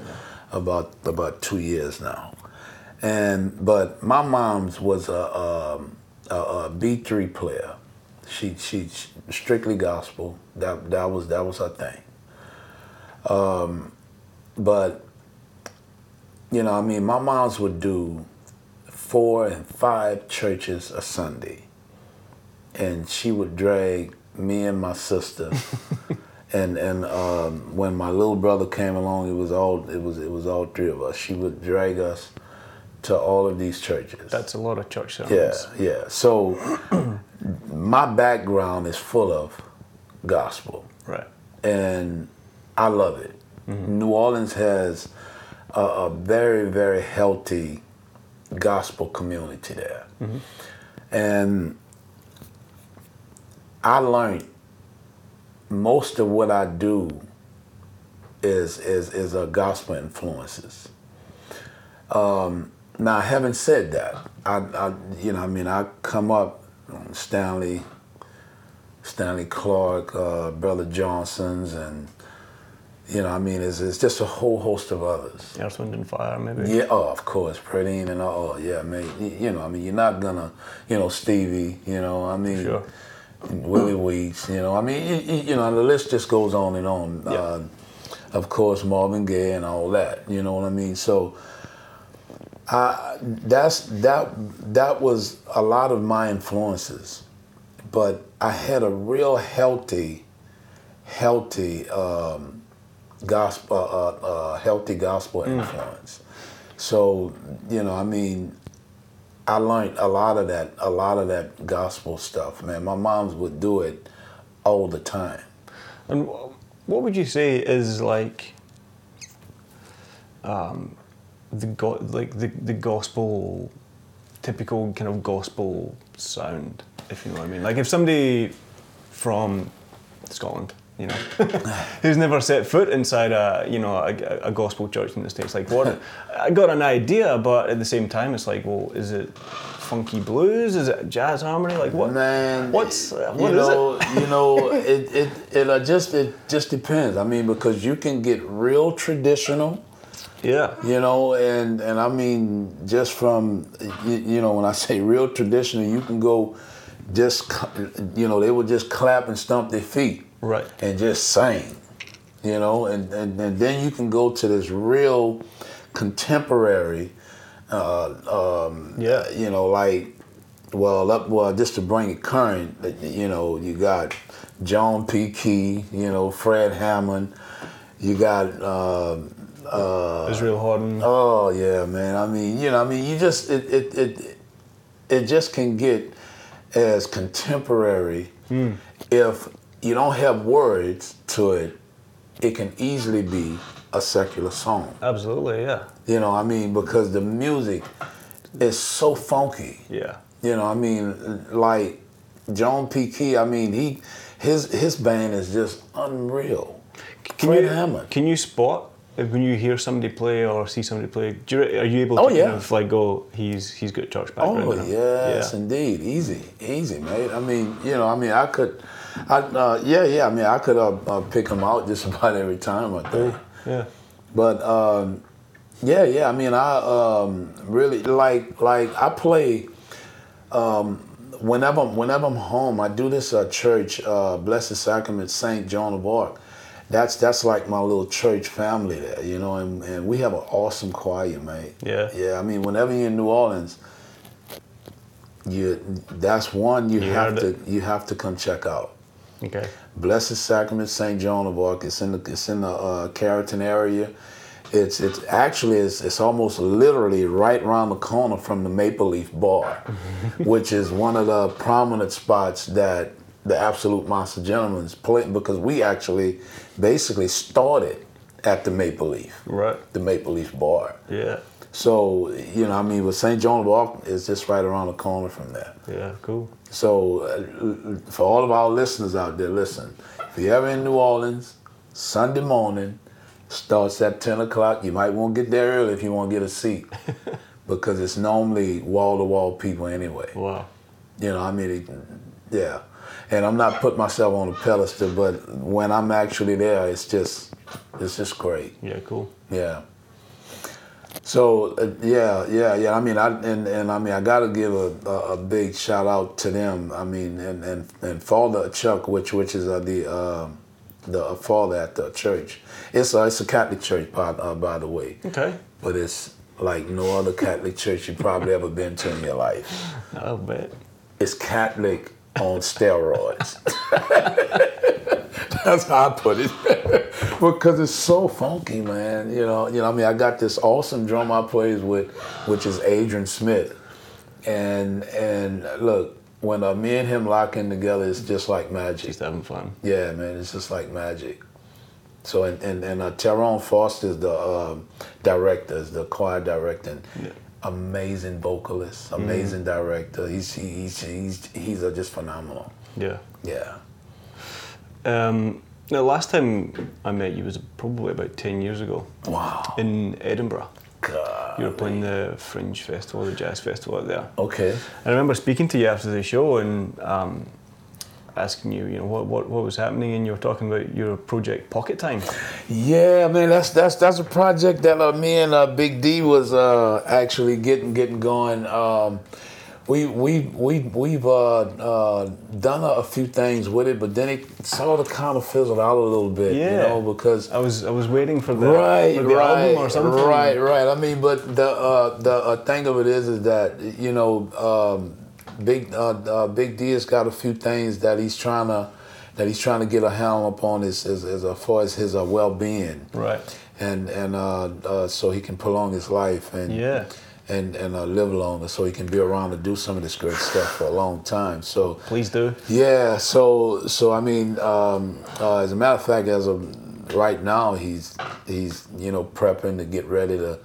about about two years now, and but my mom's was a um, a, a B three player. She she strictly gospel. That that was that was her thing. Um, but you know, I mean, my moms would do four and five churches a Sunday, and she would drag me and my sister. and and um, when my little brother came along, it was all it was it was all three of us. She would drag us to all of these churches. That's a lot of church yeah, yeah. So my background is full of gospel Right. and I love it. New Orleans has a, a very, very healthy gospel community there. And I learned most of what I do is is is a gospel influences. Um, now, having said that, I, I you know I mean I come up Stanley, Stanley Clarke, uh, Brother Johnson's, and You know, I mean, it's, it's just a whole host of others. Earth, Wind and Fire, maybe. Yeah, oh, of course, Verdine and all. Yeah, man. You, know, I mean, you're not gonna, you know, Stevie. You know, I mean, Sure. Willie Weeks. You know, I mean, you, you- you know, the list just goes on and on. Yeah. Uh, of course, Marvin Gaye and all that. You know what I mean? So, I that's that that was a lot of my influences, but I had a real healthy, healthy um, gospel, uh, uh, healthy gospel influence. So you know, I mean, I learned a lot of that, a lot of that gospel stuff. Man, my moms would do it all the time. And what would you say is like um, the go- like the, the gospel typical kind of gospel sound, if you know what I mean? Like if somebody from Scotland, you know, who's never set foot inside a you know a, a gospel church in the states, like what? I got an idea, but at the same time, it's like, well, is it funky blues? Is it jazz harmony? Like what? Man, what's uh, you what is know, it? you know, it it it uh, just it just depends. I mean, because you can get real traditional, Yeah. you know, and and I mean, just from you, you know, when I say real traditional, you can go just you know, they would just clap and stomp their feet, Right. and just sing, you know, and and, and then you can go to this real contemporary, uh, um, Yeah. you know, like well, up well, just to bring it current, uh, you know, you got John P. Kee, you know, Fred Hammond, you got. um uh, Israel Houghton. Oh yeah, man. I mean, you know, I mean, you just it it it, it just can get as contemporary if you don't have words to it. It can easily be a secular song. Absolutely, yeah. You know, I mean, because the music is so funky. Yeah. You know, I mean, like John P. Kee. I mean, he his his band is just unreal. Can Fred you Hammond. can you spot when you hear somebody play or see somebody play? Do you, are you able to Oh, kind of like go? He's he's got church background. Oh yes, Yeah. indeed, easy, easy, mate. I mean, you know, I mean, I could, I uh, yeah, yeah. I mean, I could uh, uh, pick them out just about every time. I think. Yeah. But um, yeah, yeah. I mean, I um, really like like I play. Um, whenever whenever I'm home, I do this uh, church, uh, Blessed Sacrament Saint Joan of Arc. That's that's like my little church family there, you know, and, and we have an awesome choir, mate. Yeah. Yeah, I mean, whenever you're in New Orleans, you that's one you, You have to you have to come check out. Okay. Blessed Sacrament St. Joan of Arc. It's in the it's in the uh, Carrollton area. It's it's actually it's, it's almost literally right around the corner from the Maple Leaf Bar, which is one of the prominent spots that the Absolute Monster Gentlemen's play because we actually basically started at the Maple Leaf, Right. the Maple Leaf Bar. Yeah. So you know, I mean, with St. Joan of Arc is just right around the corner from there. Yeah. Cool. So, uh, for all of our listeners out there, listen. If you're ever in New Orleans, Sunday morning starts at 10 o'clock. You might want to get there early if you want to get a seat, because it's normally wall to wall people anyway. Wow. You know, I mean, it, yeah. And I'm not putting myself on a pedestal, but when I'm actually there, it's just, it's just great. Yeah. Cool. Yeah. So uh, yeah, yeah, yeah. I mean, I and, and I mean, I got to give a, a, a big shout out to them. I mean, and and, and Father Chuck, which which is uh, the uh, the uh, father at the church. It's a it's a Catholic church, by uh, by the way, Okay. but it's like no other Catholic church you've probably ever been to in your life. I'll bet. It's Catholic on steroids. That's how I put it. because it's so funky, man. You know, you know. I mean, I got this awesome drum I plays with, which is Adrian Smith, and and look, when uh, me and him lock in together, it's just like magic. Just having fun. Yeah, man, it's just like magic. So and and, and uh, Tyrone Foster is the um director, is the choir director. And Yeah. Amazing vocalist, amazing director. He's he's he's he's just phenomenal. Yeah. Yeah. Um, the last time I met you was probably about ten years ago Wow. in Edinburgh. God. You were playing the Fringe Festival, the Jazz Festival out there. Okay. I remember speaking to you after the show, and um, asking you, you know, what, what, what was happening, and you were talking about your project Pocket Time. Yeah, man, that's that's that's a project that uh, me and uh, Big D was uh, actually getting getting going. Um, we we we we've uh, uh, done a, a, few things with it, but then it sort of kind of fizzled out a little bit, yeah. you know, because I was I was waiting for the, right, the right, album or something. Right, right. I mean, but the uh, the uh, thing of it is, is that you know, um, Big uh, uh, Big D has got a few things that he's trying to that he's trying to get a handle upon as as, as far as his well being, right, and and so he can prolong his life and yeah and and uh, live longer so he can be around to do some of this great stuff for a long time. So please do. Yeah. So so I mean, um, uh, as a matter of fact, as of right now, he's he's you know prepping to get ready to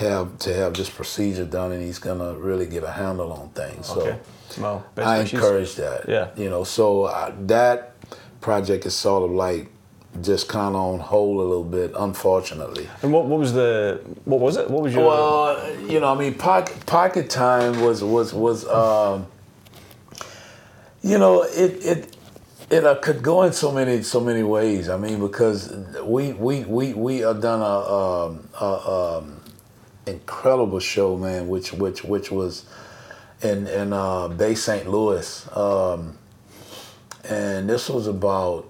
have to have this procedure done, and he's gonna really get a handle on things. Okay. So well, I encourage that. Yeah. You know, so uh, that project is sort of like just kind of on hold a little bit, unfortunately. And what, what was the what was it? What was your? Well, you know, I mean, pocket, pocket time was was was um, you know it it it uh, could go in so many so many ways. I mean, because we we we we have done a, um, a um, incredible show, man, which which which was in in uh, Bay St. Louis, um, and this was about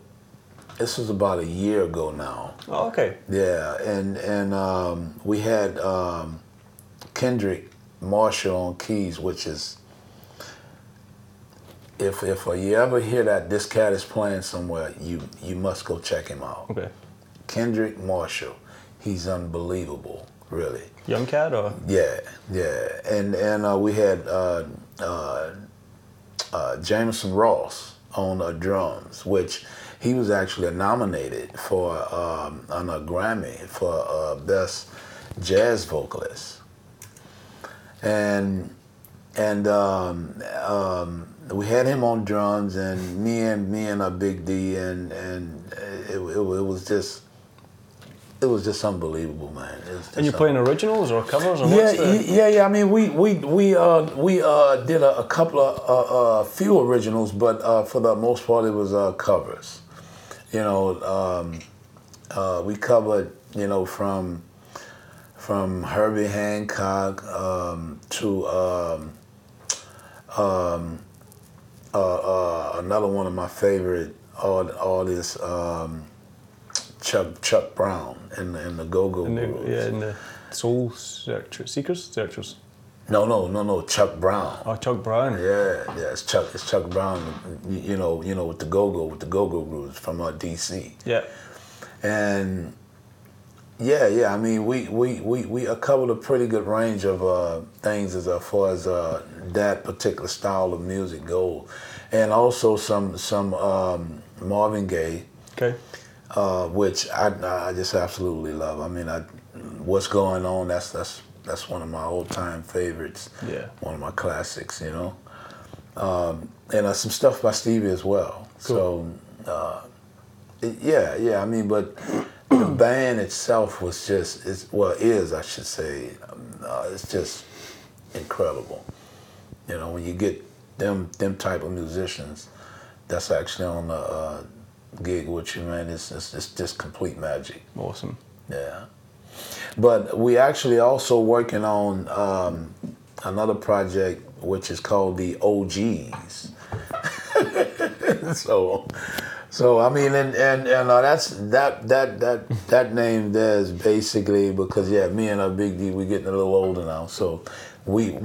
this was about a year ago now. Oh, okay. Yeah, and and um, we had um, Kendrick Marshall on keys, which is if if you ever hear that this cat is playing somewhere, you you must go check him out. Okay. Kendrick Marshall, he's unbelievable, really. Young cat or? Yeah, yeah, and and uh, we had uh, uh, uh Jamison Ross on uh, drums, which he was actually nominated for um, on a Grammy for uh, best jazz vocalist, and and um, um, we had him on drums, and me and me and a Big D, and and it, it, it was just. It was just unbelievable, man. Just and you're playing originals or covers or yeah, the... yeah, yeah. I mean, we we we uh we uh did a, a couple of uh, uh few originals, but uh, for the most part, it was uh covers you know, um, uh, we covered, you know, from from Herbie Hancock um, to um, um uh, uh, another one of my favorite artists, um, Chuck Chuck Brown and and the Go Go Group. Yeah, and the Soul Searchers, Seekers, Searchers. No, no, no, no. Chuck Brown. Oh, Chuck Brown. Yeah, yeah. It's Chuck. It's Chuck Brown. You, know, you know, with the Go Go, with the Go Go groups from uh, DC. Yeah. And yeah, yeah. I mean, we we we we covered a pretty good range of uh, things as far as uh, that particular style of music goes, and also some some um, Marvin Gaye. Okay. Uh, which I I just absolutely love. I mean, I what's going on? That's that's that's one of my old time favorites. Yeah. One of my classics, you know. Um, and uh, some stuff by Stevie as well. Cool. So, uh, it, yeah, yeah. I mean, but the band itself was just, it's, well, is I should say, um, uh, it's just incredible. You know, when you get them them type of musicians, that's actually on the uh, gig with you, man. It's, it's it's just complete magic. Awesome. Yeah. But we actually also working on um, another project which is called the OGs. so, so I mean, and and and uh, that's that that that that name there is basically because yeah, me and our Big D we're getting a little older now, so we.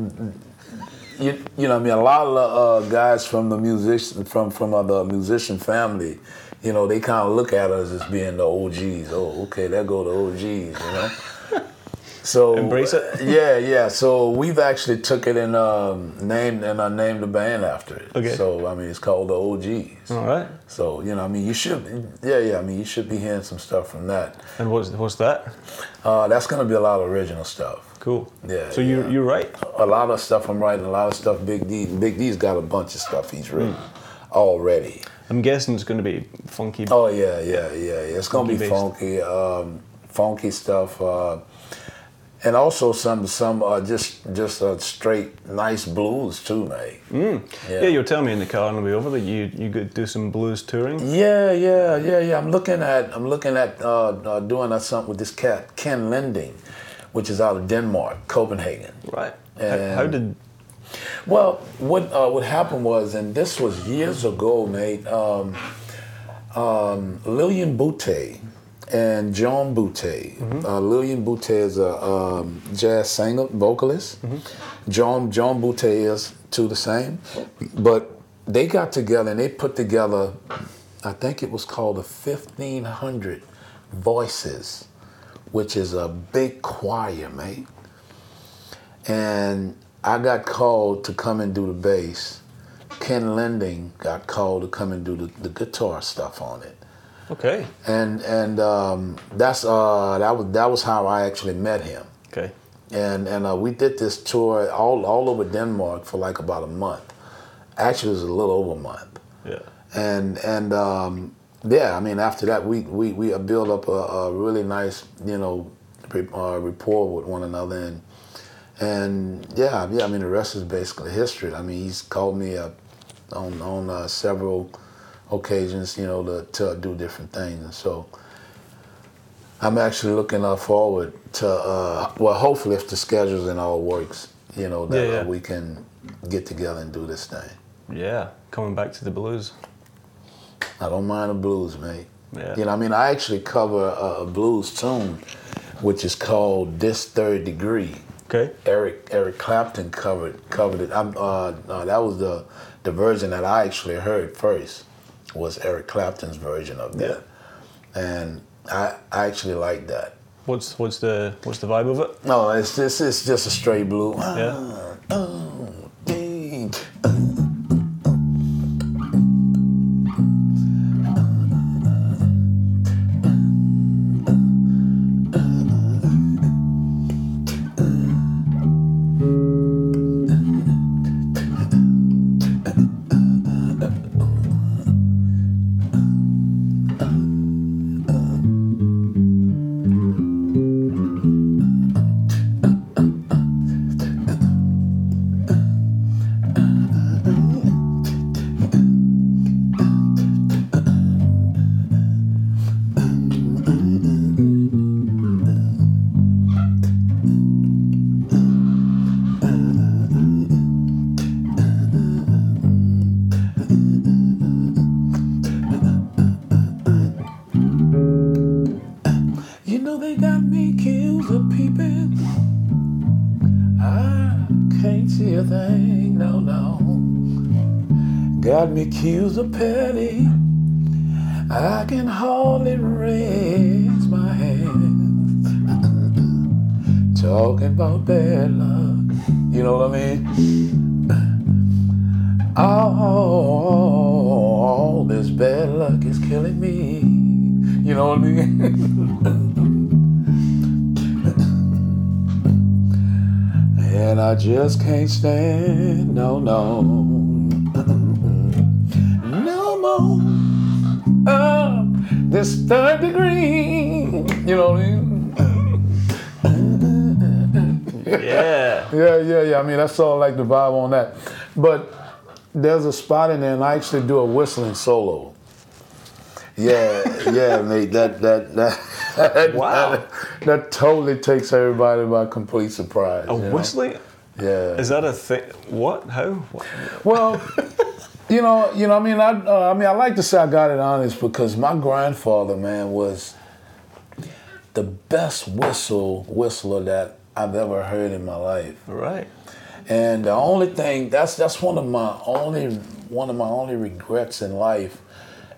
You, you know, I mean, a lot of the uh, guys from the musician from from uh, the musician family, you know, they kind of look at us as being the OGs. Oh, okay, there go the OGs, you know. So embrace it. yeah, yeah. So we've actually took it and um, named and I named the band after it. Okay. So I mean, it's called the OGs. All right. So you know, I mean, you should. Yeah, yeah. I mean, you should be hearing some stuff from that. And what's what's that? Uh, that's gonna be a lot of original stuff. Cool. Yeah. So you yeah. you're right. A lot of stuff I'm writing. A lot of stuff. Big D. Big D's got a bunch of stuff he's written mm. already. I'm guessing it's going to be funky. Oh yeah, yeah, yeah. yeah. It's going to be based. funky, um, funky stuff. Uh, and also some some uh, just just uh, straight nice blues too, mate. Mm. Yeah. yeah, you were telling me in the car on the way over that you you could do some blues touring. Yeah, yeah, yeah, yeah. I'm looking at I'm looking at uh, uh, doing uh, something with this cat Ken Lending, which is out of Denmark, Copenhagen. Right. How, how, did? Well, what uh, what happened was, and this was years ago, mate. Um, um, Lillian Boutté and John Boutté. Mm-hmm. Uh, Lillian Boutté is a um, jazz singer, vocalist. Mm-hmm. John John Boutté is too the same, but they got together and they put together. I think it was called the fifteen hundred voices, which is a big choir, mate. And I got called to come and do the bass. Ken Lending got called to come and do the, the guitar stuff on it. Okay. And and um, that's uh, that was that was how I actually met him. Okay. And and uh, we did this tour all all over Denmark for like about a month. Actually, it was a little over a month. Yeah. And and um, yeah, I mean, after that, we we we built up a, a really nice you know uh, rapport with one another and. And yeah, yeah. I mean, the rest is basically history. I mean, he's called me up on on uh, several occasions, you know, to, to do different things. And so I'm actually looking uh, forward to, uh, well, hopefully if the schedules and all works, you know, that yeah, yeah. we can get together and do this thing. Yeah, coming back to the blues. I don't mind the blues, mate. Yeah. You know, I mean, I actually cover a, a blues tune, which is called "This Third Degree." Okay. Eric Eric Clapton covered covered it. I'm, uh, uh, that was the the version that I actually heard first was Eric Clapton's version of that, yeah. and I I actually like that. What's what's the what's the vibe of it? No, it's just it's just a straight blue. Yeah. Oh, accused of petty. I can hardly raise my hands. Talking about bad luck, you know what I mean? Oh, all this bad luck is killing me. You know what I mean? and I just can't stand, no, no. This third degree. You know what I mean? yeah. Yeah, yeah, yeah. I mean, that's all like the vibe on that. But there's a spot in there, and I actually do a whistling solo. Yeah, yeah, mate. That that that. wow. That, that, totally takes everybody by complete surprise. A whistling. Know? Yeah. Is that a thing? What? How? What? Well, you know, you know. I mean, I, uh, I mean, I like to say I got it honest because my grandfather, man, was the best whistle whistler that I've ever heard in my life. Right. And the only thing that's that's one of my only one of my only regrets in life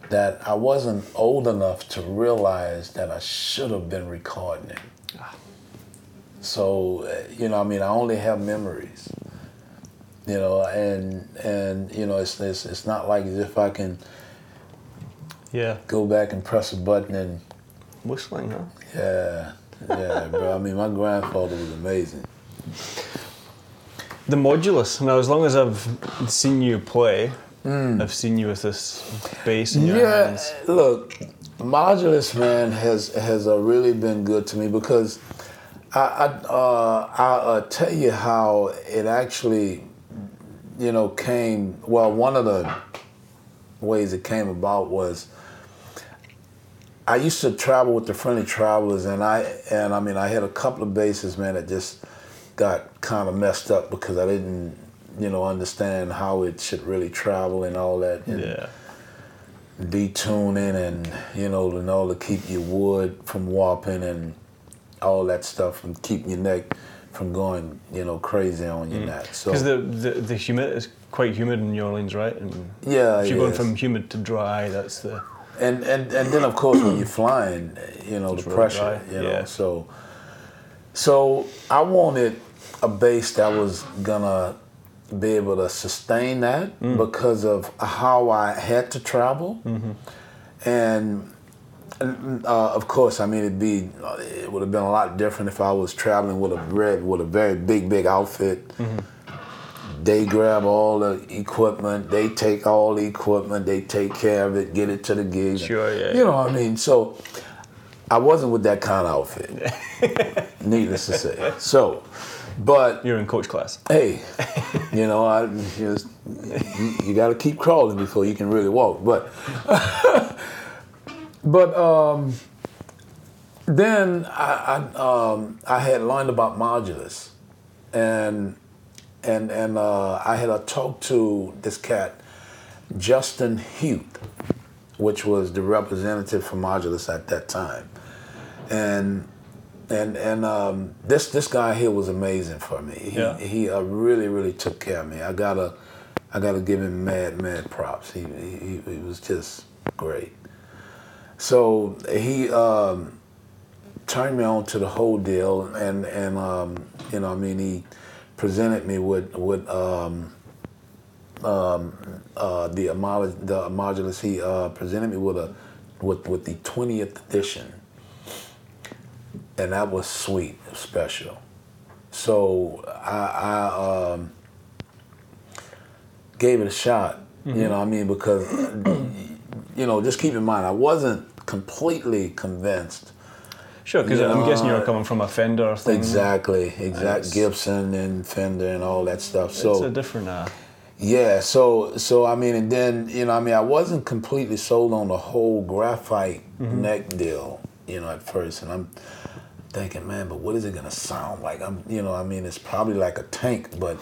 that I wasn't old enough to realize that I should have been recording it. Ah. So, uh, you know, I mean, I only have memories you know, and and you know, it's it's, it's not like as if I can yeah go back and press a button and whistling, huh? Yeah, yeah, bro. I mean, my grandfather was amazing. The modulus. Now, as long as I've seen you play, mm. I've seen you with this bass in your yeah, hands. Look, modulus man has has uh, really been good to me because I I uh, I'll uh, tell you how it actually, you know, came. Well, one of the ways it came about was I used to travel with the Friendly Travelers, and I and I mean I had a couple of bases, man, that just got kind of messed up because I didn't, you know, understand how it should really travel and all that. And Yeah. detuning and you know and all to keep your wood from warping and all that stuff and keeping your neck from going you know crazy on your neck. So Because the, the the humid is quite humid in New Orleans, right? And yeah, if you're going from humid to dry, that's the and and and then of course when you're flying, you know the really pressure, dry, you know. yeah. So so I wanted a base that was gonna be able to sustain that Mm. because of how I had to travel, Mm-hmm. and. And, Uh, of course, I mean it'd be it would have been a lot different if I was traveling with a red with a very big big outfit. Mm-hmm. They grab all the equipment, they take all the equipment, they take care of it, get it to the gig. Sure, yeah, You know what I mean? So I wasn't with that kind of outfit. needless to say. So, but you're in coach class. hey, you know, I just you, you got to keep crawling before you can really walk. But but um, then I I, um, I had learned about modulus, and and and uh, I had a talk to this cat, Justin Hute, which was the representative for modulus at that time, and and and um, this this guy here was amazing for me. He Yeah. he uh, really really took care of me. I gotta I gotta give him mad mad props. He he, he was just great. So he um, turned me on to the whole deal, and and um, you know I mean he presented me with with um, um, uh, the Amol- the modulus. He uh, presented me with a with with the twentieth edition and that was sweet, special. So I, I um, gave it a shot. You know, what I mean, because you know, just keep in mind, I wasn't completely convinced. Sure, because I'm guessing you're coming from a Fender thing. Exactly, exact Gibson and Fender and all that stuff. So It's a different. Uh, yeah, so so I mean, and then you know, I mean, I wasn't completely sold on the whole graphite neck deal, you know, at first, and I'm thinking, man, but what is it gonna sound like? I'm, you know, I mean, it's probably like a tank, but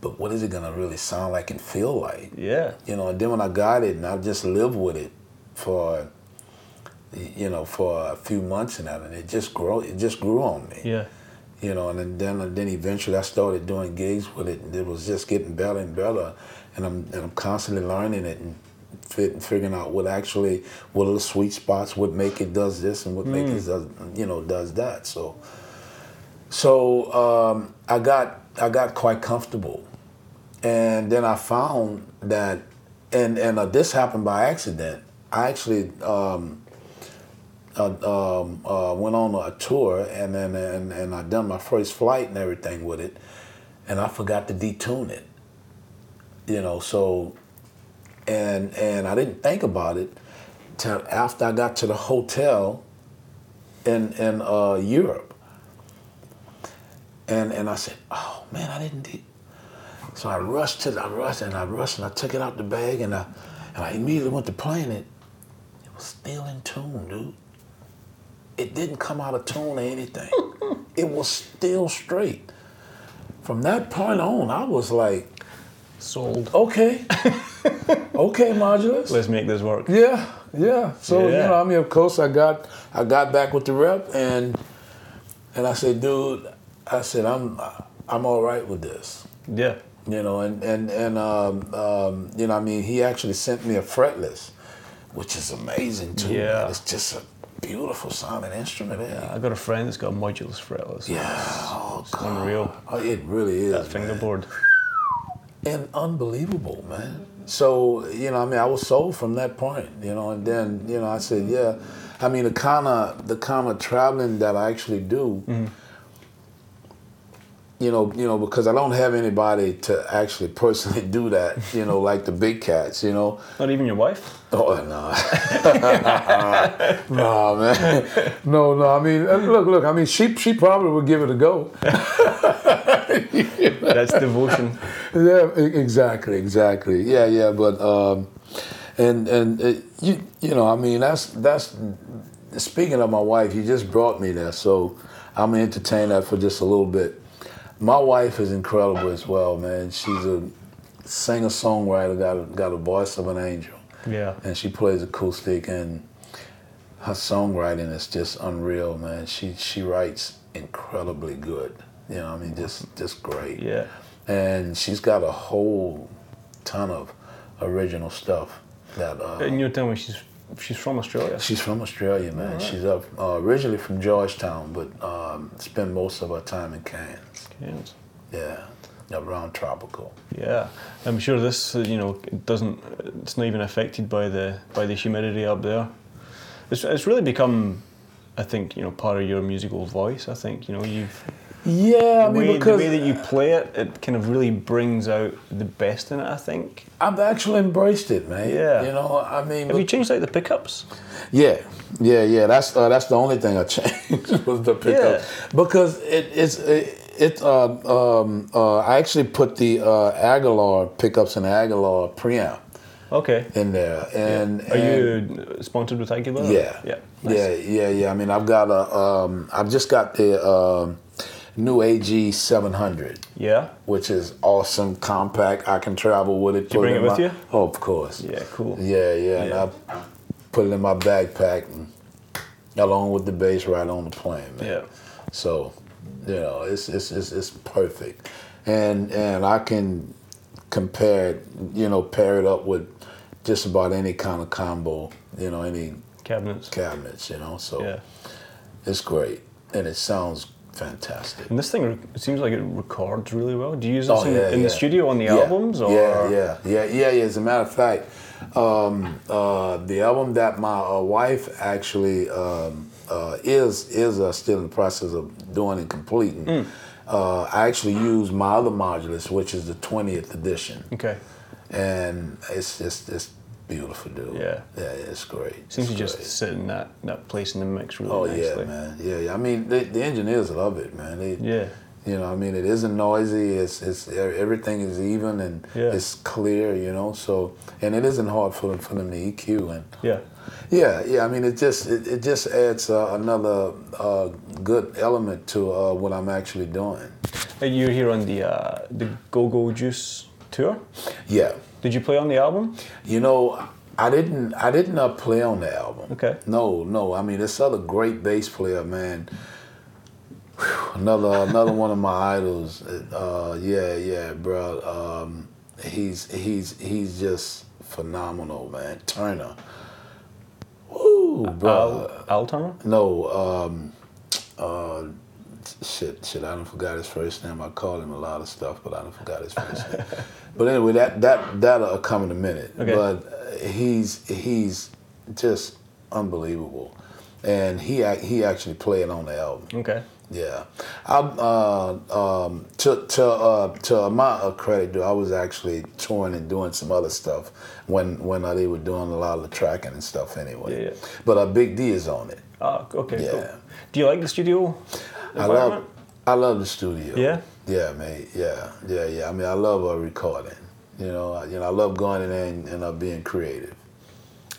but what is it gonna really sound like and feel like? yeah. You know, and then when I got it, and I just lived with it for, you know, for a few months and that, and it just grew, it just grew on me Yeah. you know, and then then, then eventually I started doing gigs with it, and it was just getting better and better, and I'm and I'm constantly learning it and fit, figuring out what actually what are the sweet spots, what make it does this and what make it does you know does that. So so um, I got I got quite comfortable, and then I found that, and and uh, this happened by accident. I actually. Um, uh, um, uh, went on a tour and then and, and I done my first flight and everything with it, and I forgot to detune it. You know, so and and I didn't think about it till after I got to the hotel in in uh, Europe, and and I said, oh man, I didn't. De-. So I rushed to the, I rushed and I rushed and I took it out the bag and I and I immediately went to playing it. It was still in tune, dude it didn't come out of tune or anything. it was still straight. From that point on, I was like, Sold. okay, okay, modulus. Let's make this work. Yeah, yeah. So Yeah. you know, I mean, of course, I got I got back with the rep and and I said, dude, I said I'm I'm all right with this. Yeah. You know, and and and um, um, you know, I mean, he actually sent me a fretless, which is amazing too. Yeah. It's just a beautiful sounding instrument. Yeah. I got a friend that's got a modulus fretless. Yeah, oh God, unreal. Oh, it really is. That fingerboard. and unbelievable, man. So you know, I mean, I was sold from that point, you know, and then you know, I said, yeah. I mean, the kind of the kind of traveling that I actually do, you know, you know, because I don't have anybody to actually personally do that, you know, like the big cats, you know. Not even your wife? Oh no, no man, no, no. I mean, uh, look, look. I mean, she she probably would give it a go. That's devotion. Yeah, exactly, exactly. Yeah, yeah. But um, and and uh, you you know, I mean, that's that's speaking of my wife. You just brought me there, so I'm gonna entertain that for just a little bit. My wife is incredible as well, man. She's a singer songwriter, got a, got a voice of an angel Yeah. and she plays acoustic and her songwriting is just unreal man she she writes incredibly good you know i mean just just great Yeah. and she's got a whole ton of original stuff that uh, And you're telling me she's she's from Australia. she's from australia man Alright. she's up uh, originally from georgetown but um, spent most of her time in cairns Yes. yeah around tropical Yeah, I'm sure this, uh, you know, it doesn't. It's not even affected by the by the humidity up there. It's it's really become, I think, you know, part of your musical voice. I think, you know, you've yeah i mean way, the way that you play it, it kind of really brings out the best in it. I think. i've actually embraced it man Yeah. you know i mean Have you changed out the pickups? Yeah, yeah, yeah. That's uh, that's the only thing I changed was the pickups Yeah. because it, it's it, it uh, um, uh, I actually put the uh, Aguilar pickups and Aguilar preamp Okay. in there, and Are and- you sponsored with Aguilar? Yeah, Yeah. Nice. yeah, yeah, yeah. I mean, I've got a um, I've just got the um, new AG 700 Yeah. which is awesome, compact. I can travel with it. you bring in it with my- you? Oh, of course. Yeah. Cool. Yeah, yeah. Yeah. And I put it in my backpack and along with the bass right on the plane, man. Yeah. So, you know, it's it's it's, it's perfect, and and I can compare it, you know, pair it up with just about any kind of combo, you know, any Cabinets. cabinets, you know. So Yeah. it's great, and it sounds fantastic. And this thing, it seems like it records really well. Do you use this Oh, in, yeah, in yeah. the studio on the Yeah, albums? Or? Yeah, yeah, yeah, yeah, yeah. As a matter of fact, um, uh, the album that my uh, wife actually um, uh, is is uh, still in the process of doing and completing. Mm. Uh, I actually use my other modulus, which is the 20th edition, Okay. and it's just it's beautiful, dude. Yeah. yeah, it's great. Seems to It's just great. sit in that, that place in the mix really Oh nicely. yeah, man. Yeah, yeah. I mean, the, the engineers love it, man. They, Yeah. You know, I mean, it isn't noisy. It's it's everything is even and Yeah. it's clear. You know, so and it isn't hard for them for them to EQ and Yeah. Yeah, yeah. I mean, it just it, it just adds uh, another uh, good element to uh, what I'm actually doing. Uh, You're here on the uh, the Go Go Juice tour. Yeah, Did you play on the album? you know, I didn't I didn't uh, play on the album. Okay. No, no. I mean, this other great bass player, man. Whew, Another another one of my idols. Uh, yeah, yeah, bro. Um, he's he's he's just phenomenal, man. Turner. Woo, bro. Al, Al Turner? no, um, uh, shit, shit. I don't forgot his first name. I called him a lot of stuff, but I don't forgot his first name. But anyway, that that that'll come in a minute. Okay. But uh, he's he's just unbelievable, and he he actually played on the album. Okay. Yeah, I uh, um, to to uh, to my uh, credit, though, I was actually touring and doing some other stuff when when uh, they were doing a lot of the tracking and stuff. Anyway, Yeah, yeah. but uh, Big D is on it. Ah, okay, cool. Yeah. Do you like the studio I love? I love the studio. Yeah? Yeah, man. Yeah, yeah, yeah. I mean, I love uh, recording. You know, I, you know, I love going in there and, and uh, being creative.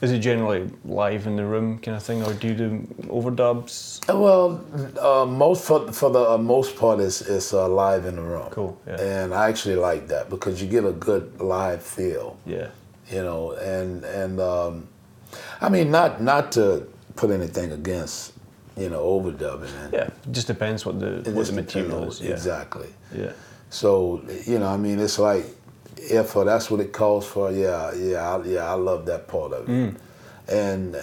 Is it generally live in the room kind of thing, or do you do overdubs? Well, uh, most for for the uh, most part is is uh, live in the room. Cool, yeah. And I actually like that because you get a good live feel. Yeah. You know, and and um, I mean, not not to put anything against you know overdubbing. And Yeah. It just depends what the what the material depends- is. Yeah. Exactly. Yeah. So you know, I mean, it's like uh, that's what it calls for. Yeah, yeah, I, yeah. I love that part of it. Mm. And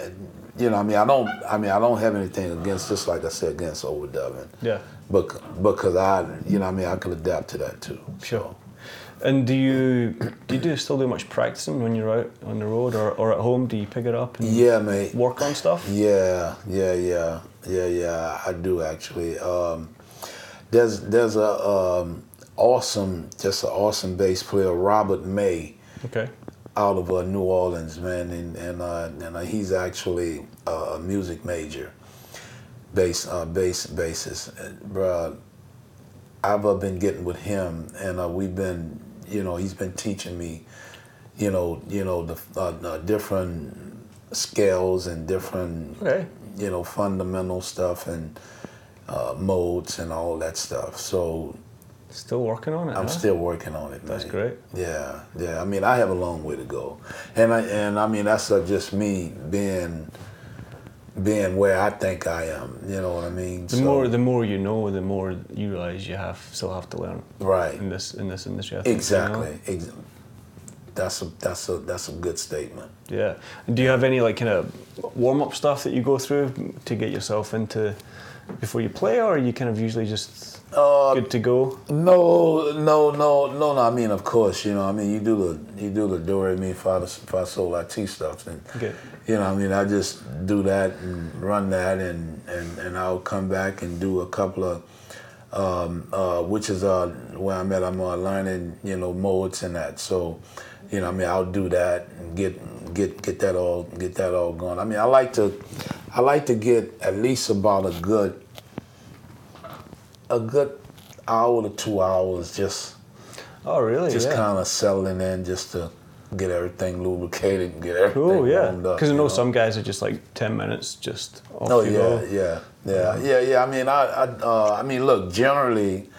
you know, I mean, I don't. I mean, I don't have anything against, just like I said, against overdubbing. Yeah. But because I, you know, I mean, I could adapt to that too. Sure. And do you do you do still do much practicing when you're out on the road or, or at home? Do you pick it up and Yeah, mate. work on stuff? Yeah, yeah, yeah, yeah, yeah. I do actually. Um, there's there's a um, awesome, just an awesome bass player, Robert May, Okay. out of uh, New Orleans, man, and and uh, and uh, he's actually a music major, bass uh, bass bassist, bruh. I've uh, been getting with him, and uh, we've been, you know, he's been teaching me, you know, you know the uh, uh, different scales and different Okay. you know, fundamental stuff and uh, modes and all that stuff. So Still working on it. I'm huh? still working on it. That's man. great. Yeah, yeah. I mean, I have a long way to go, and I and I mean that's uh, just me being being where I think I am. You know what I mean? The more the more you know, the more you realize you have still have to learn right. in this in this industry. I think, you know? Exactly. Ex- That's a that's a that's a good statement. Yeah. And do you have any like kind of warm up stuff that you go through to get yourself into before you play, or are you kind of usually just Uh, good to go? No, no, no, no, no. I mean, of course, you know. I mean, you do the you do the do re mi fa fa sol la ti stuff, and Okay. you know, I mean, I just do that and run that, and and and I'll come back and do a couple of, um, uh, which is uh where I'm at. I'm uh, learning, you know, modes and that. So, you know, I mean, I'll do that and get get get that all get that all going. I mean, I like to, I like to get at least about a good a good hour to two hours just Oh, really? just yeah. kind of settling in just to get everything lubricated and get everything Cool, yeah. Because I you know some guys are just like ten minutes, just off Oh yeah, go. yeah, yeah, yeah, yeah. I mean, I, I, uh, I mean, look. Generally,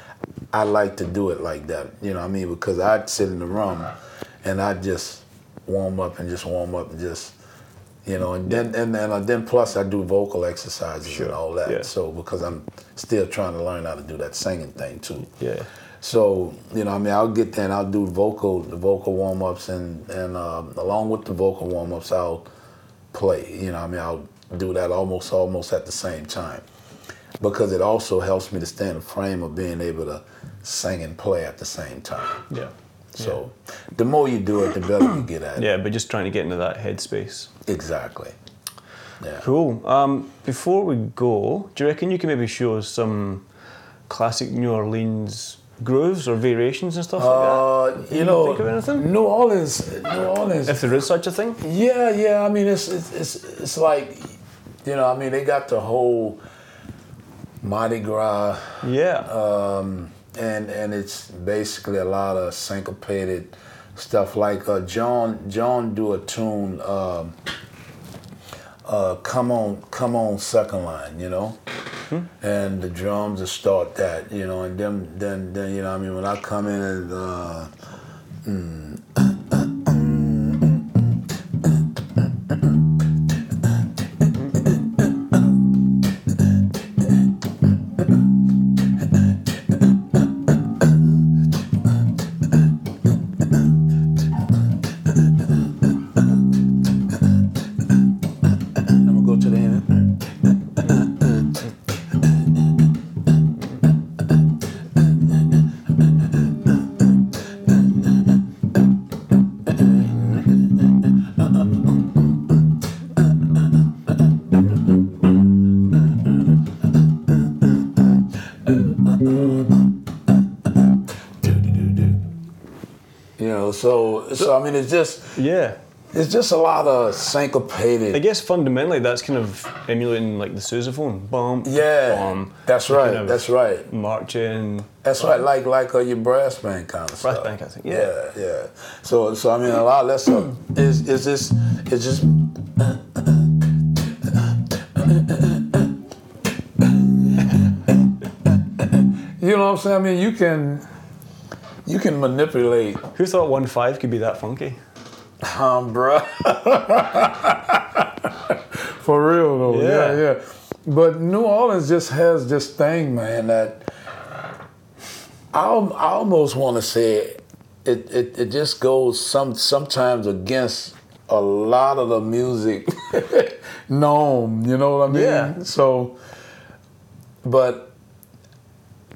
I like to do it like that. You know, what I mean, because I'd sit in the room, and I just warm up and just warm up and just, you know, and then and then uh, then plus I do vocal exercises and all that. yeah. So because I'm still trying to learn how to do that singing thing too. Yeah. So you know, I mean, I'll get there and I'll do vocal, the vocal warm ups, and and uh, along with the vocal warm ups, I'll play. You know, I mean, I'll do that almost almost at the same time because it also helps me to stay in the frame of being able to sing and play at the same time. Yeah. So the more you do it, the better you get at it. Yeah, but just trying to get into that headspace. Exactly. Yeah. Cool. Um, before we go, do you reckon you can maybe show us some classic New Orleans grooves or variations and stuff like Uh, that? you you know, think of anything? New Orleans, New Orleans. If there is such a thing? Yeah, yeah. I mean, it's it's it's, it's like, you know, I mean, they got the whole Mardi Gras, Yeah. um, and and it's basically a lot of syncopated stuff. Like uh, John John do a tune, um, uh, come on, come on, second line, you know. And the drums will start that, you know, and then, then, then, you know, I mean, when I come in and, uh, mean, it's just yeah. it's just a lot of syncopated. I guess fundamentally that's kind of emulating like the sousaphone. Bump. Yeah, bum, that's right. kind of That's right. Marching. That's right. Like like uh, your brass band kind of Brass stuff. band kind of thing, yeah. yeah, yeah. So so I mean, a lot less of is is this it's just. You know what I'm saying? I mean, you can you can manipulate Who thought one five could be that funky? Um, bruh. For real though, yeah. Yeah. yeah, But New Orleans just has this thing, man, that I, I almost want to say it, it, it just goes some sometimes against a lot of the music known, you know what I mean? Yeah. So, but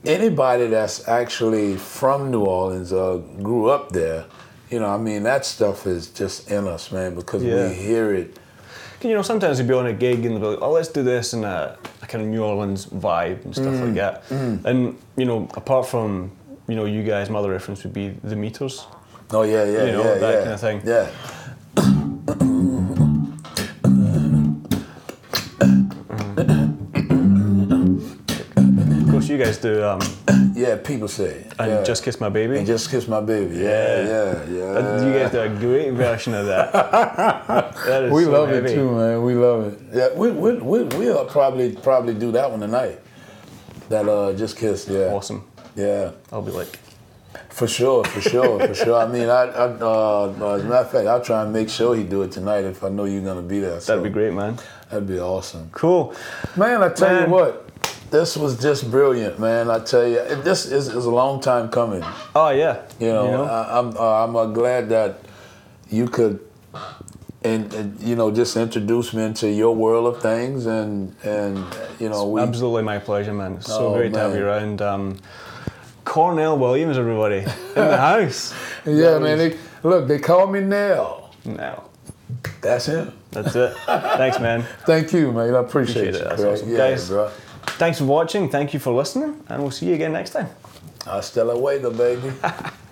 anybody that's actually from New Orleans or grew up there, you know, I mean, that stuff is just in us, man, because Yeah. we hear it you know, sometimes you'd be on a gig and they'll be like, oh, let's do this in a, a kind of New Orleans vibe and stuff Mm. like that. And, you know, apart from, you know, you guys, my other reference would be the meters. Oh yeah, yeah, You know, yeah, that yeah. kind of thing. Yeah. Guys do um, Yeah, people say. and yeah. Just Kiss My Baby. And just kiss my baby. Yeah, yeah, yeah. You guys do a great version of that. that is we so love heavy. it too, man. We love it. Yeah, we we we we'll probably probably do that one tonight. That uh, just kiss. Yeah. Awesome. Yeah. I'll be like, For sure, for sure, for sure. I mean, I, I uh, uh, as a matter of fact, I'll try and make sure he do it tonight if I know you're gonna be there. So that'd be great, man. That'd be awesome. Cool. Man, I tell Man. you what, this was just brilliant, man. I tell you, it- this is, is a long time coming. Oh, yeah. You know, I, I'm uh, I'm uh, glad that you could, and, and you know, just introduce me into your world of things, and and you know, we Absolutely my pleasure, man. It's so Oh, great to have you around. Um, Cornell Williams, everybody, in the house. yeah, man. They, look, they call me Nell. No, That's him. that's it. Thanks, man. Thank you, man. I appreciate, Appreciate it. it. That's awesome. Yeah, Guys- bro. Thanks for watching. Thank you for listening, and we'll see you again next time. Hasta luego, baby.